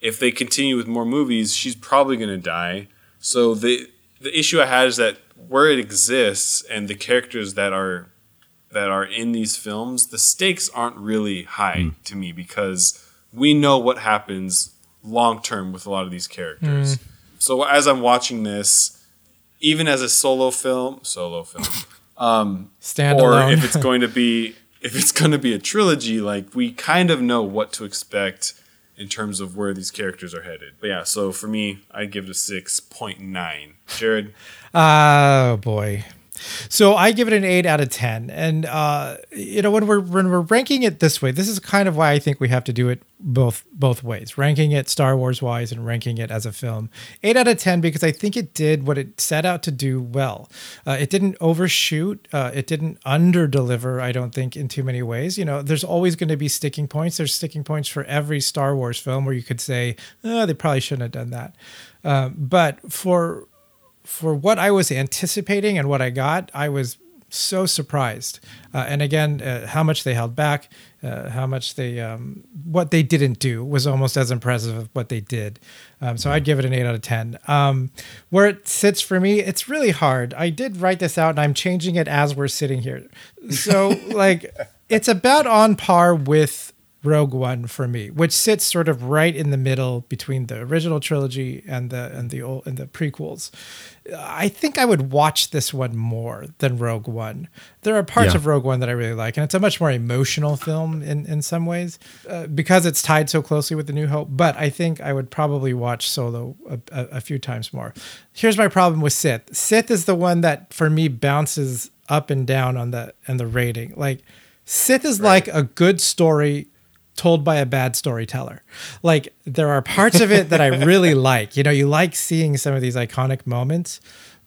if they continue with more movies, she's probably going to die. So the the issue I had is that where it exists and the characters that are that are in these films, the stakes aren't really high hmm. to me because we know what happens long term with a lot of these characters. Hmm. So as I'm watching this, even as a solo film, solo film, Um, or standalone. if it's going to be if it's going to be a trilogy, like we kind of know what to expect in terms of where these characters are headed. But yeah, so for me, I give it a six point nine. Jared, Oh boy. So I give it an eight out of ten, and uh, you know when we're when we're ranking it this way, this is kind of why I think we have to do it both both ways, ranking it Star Wars wise and ranking it as a film. Eight out of ten because I think it did what it set out to do well. Uh, it didn't overshoot, uh, it didn't under deliver. I don't think in too many ways. You know, there's always going to be sticking points. There's sticking points for every Star Wars film where you could say, oh, they probably shouldn't have done that. Um, but for for what I was anticipating and what I got, I was so surprised. Uh, and again, uh, how much they held back, uh, how much they, um, what they didn't do was almost as impressive as what they did. Um, so I'd give it an eight out of 10. Um, where it sits for me, it's really hard. I did write this out and I'm changing it as we're sitting here. So, like, it's about on par with Rogue One for me, which sits sort of right in the middle between the original trilogy and the and the old and the prequels. I think I would watch this one more than Rogue One. There are parts Yeah. of Rogue One that I really like, and it's a much more emotional film in in some ways uh, because it's tied so closely with the New Hope. But I think I would probably watch Solo a, a, a few times more. Here's my problem with Sith. Sith is the one that for me bounces up and down on the and the rating. Like Sith is like a good story told by a bad storyteller. Like there are parts of it that I really like. You know, you like seeing some of these iconic moments,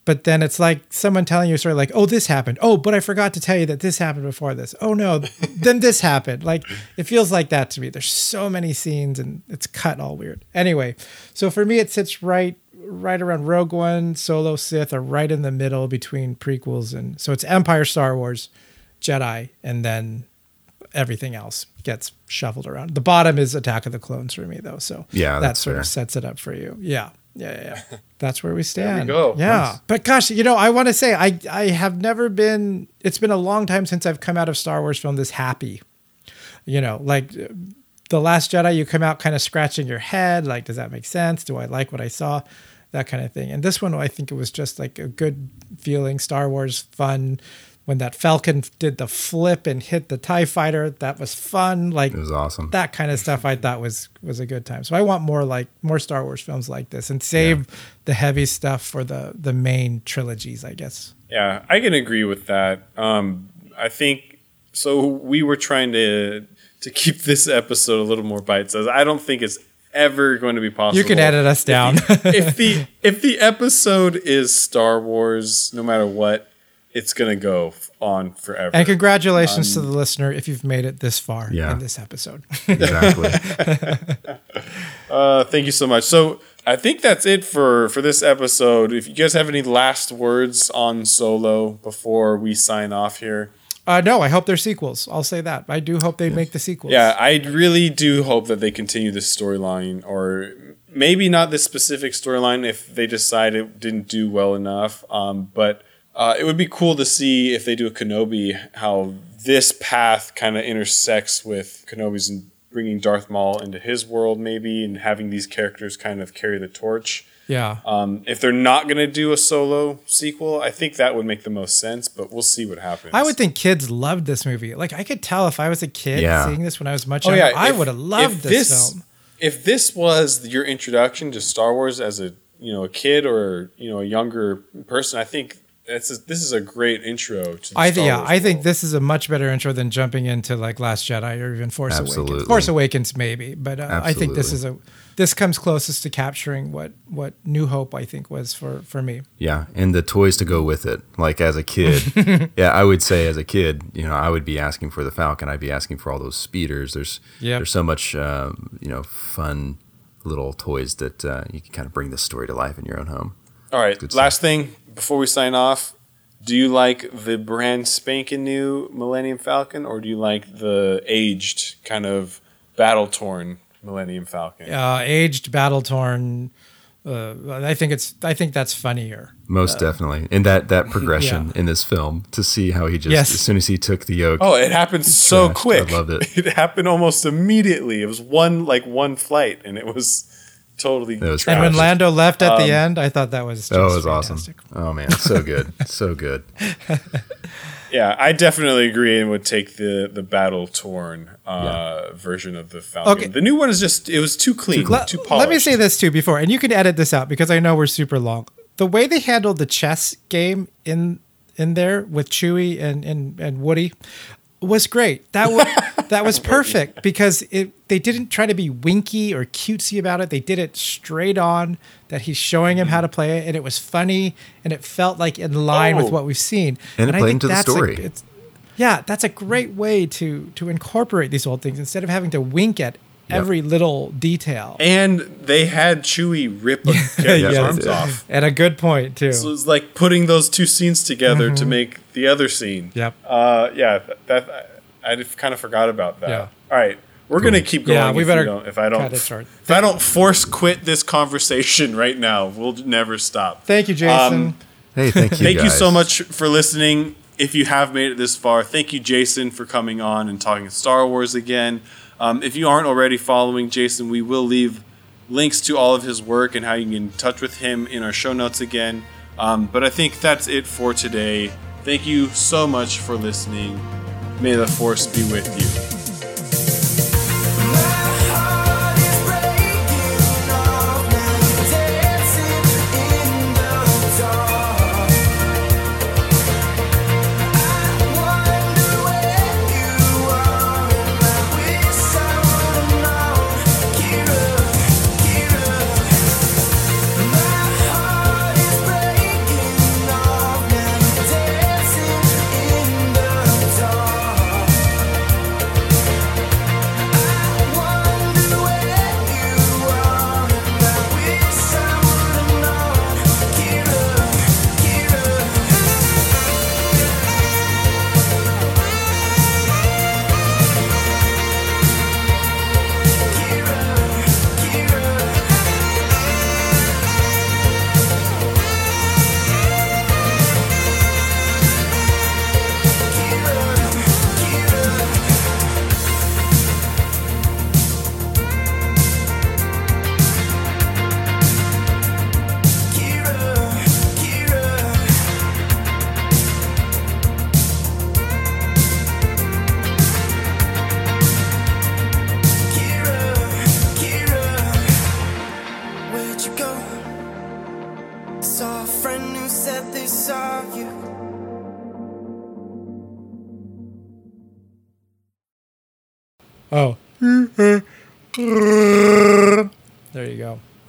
but then it's like someone telling you a story like, "Oh, this happened. Oh, but I forgot to tell you that this happened before this. Oh no, then this happened." Like it feels like that to me. There's so many scenes and it's cut all weird. Anyway, so for me it sits right right around Rogue One, Solo, Sith are right in the middle between prequels and so it's Empire, Star Wars, Jedi, and then everything else gets shuffled around. The bottom is Attack of the Clones for me, though. So Yeah, that sort fair. of sets it up for you. Yeah, yeah, yeah. yeah. That's where we stand. There you go. Yeah, Nice. but gosh, you know, I want to say I I have never been. It's been a long time since I've come out of Star Wars film this happy. You know, like the Last Jedi, you come out kind of scratching your head, like, does that make sense? Do I like what I saw? That kind of thing. And this one, I think it was just like a good feeling, Star Wars fun. When that Falcon did the flip and hit the Tie Fighter, that was fun. Like It was awesome. that kind of stuff I thought was was a good time. So I want more like more Star Wars films like this and save the heavy stuff for the the main trilogies, I guess. Yeah, I can agree with that. Um, I think so. We were trying to to keep this episode a little more bite sized. I don't think it's ever going to be possible. You can edit us down. if the if the episode is Star Wars, no matter what, it's gonna go on forever. and congratulations to the listener if you've made it this far Yeah. in this episode. Exactly. Uh, thank you so much. So I think that's it for for this episode. If you guys have any last words on Solo before we sign off here. uh, no, I hope they're sequels. I'll say that. I do hope they make the sequels. Yeah, I really do hope that they continue this storyline, or maybe not this specific storyline if they decide it didn't do well enough. Um, but uh, it would be cool to see if they do a Kenobi, how this path kind of intersects with Kenobi's and bringing Darth Maul into his world, maybe, and having these characters kind of carry the torch. Yeah. Um, if they're not going to do a solo sequel, I think that would make the most sense, but we'll see what happens. I would think kids loved this movie. Like I could tell if I was a kid Yeah. seeing this when I was much Oh, younger, yeah, I would have loved if this, this- film. if this was your introduction to Star Wars as a you know a kid or you know a younger person, I think it's a, this is a great intro to. The I Star think yeah, Wars I think this is a much better intro than jumping into like Last Jedi or even Force Awakens. Absolutely. Force Awakens maybe, but uh, I think this is a this comes closest to capturing what what New Hope I think was for for me. Yeah, and the toys to go with it. Like as a kid, yeah, I would say as a kid, you know, I would be asking for the Falcon. I'd be asking for all those speeders. There's Yep. there's so much, um, you know, fun little toys that uh, you can kind of bring this story to life in your own home. All right. Last thing before we sign off, do you like the brand spanking new Millennium Falcon, or do you like the aged kind of battle torn Millennium Falcon? Uh, aged, battle torn. Uh, I think it's I think that's funnier. Most definitely, and that that progression Yeah. in this film to see how he just Yes. as soon as he took the yoke. Oh, it happened so quick. I quick. loved it. It happened almost immediately. It was one like one flight, and it was totally. It was And when Lando left at Um, the end, I thought that was just oh, it was awesome. Oh man, so good, so good. Yeah, I definitely agree and would take the the battle torn uh, version of the Falcon. Okay. The new one is just it was too clean, Let, too polished. let me say this too before, and you can edit this out because I know we're super long. The way they handled the chess game in in there with Chewie and and, and Woody was great. That was that was perfect because it they didn't try to be winky or cutesy about it. They did it straight on that he's showing him how to play it, and it was funny and it felt like in line with Oh. what we've seen. And it I played into the a- story. it's- yeah, that's a great way to to incorporate these old things instead of having to wink at every little detail. And they had Chewie rip a character's Yes. arms off. And a good point too. So it's like putting those two scenes together to make the other scene. Mm-hmm. Yep. Uh, yeah, th- that I, I kind of forgot about that. Yeah. All right, we're gonna keep going. Yeah, we if better you don't, if I don't, cut it short. if I don't force quit this conversation right now, we'll never stop. Thank you, Jason. Um, Hey, thank you. Thank you so much for listening. If you have made it this far, thank you, Jason, for coming on and talking Star Wars again. Um, if you aren't already following Jason, we will leave links to all of his work and how you can get in touch with him in our show notes again. Um, but I think that's it for today. Thank you so much for listening. May the Force be with you.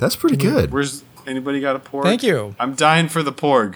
That's pretty good. Where's anybody got a porg? Thank you. I'm dying for the porg.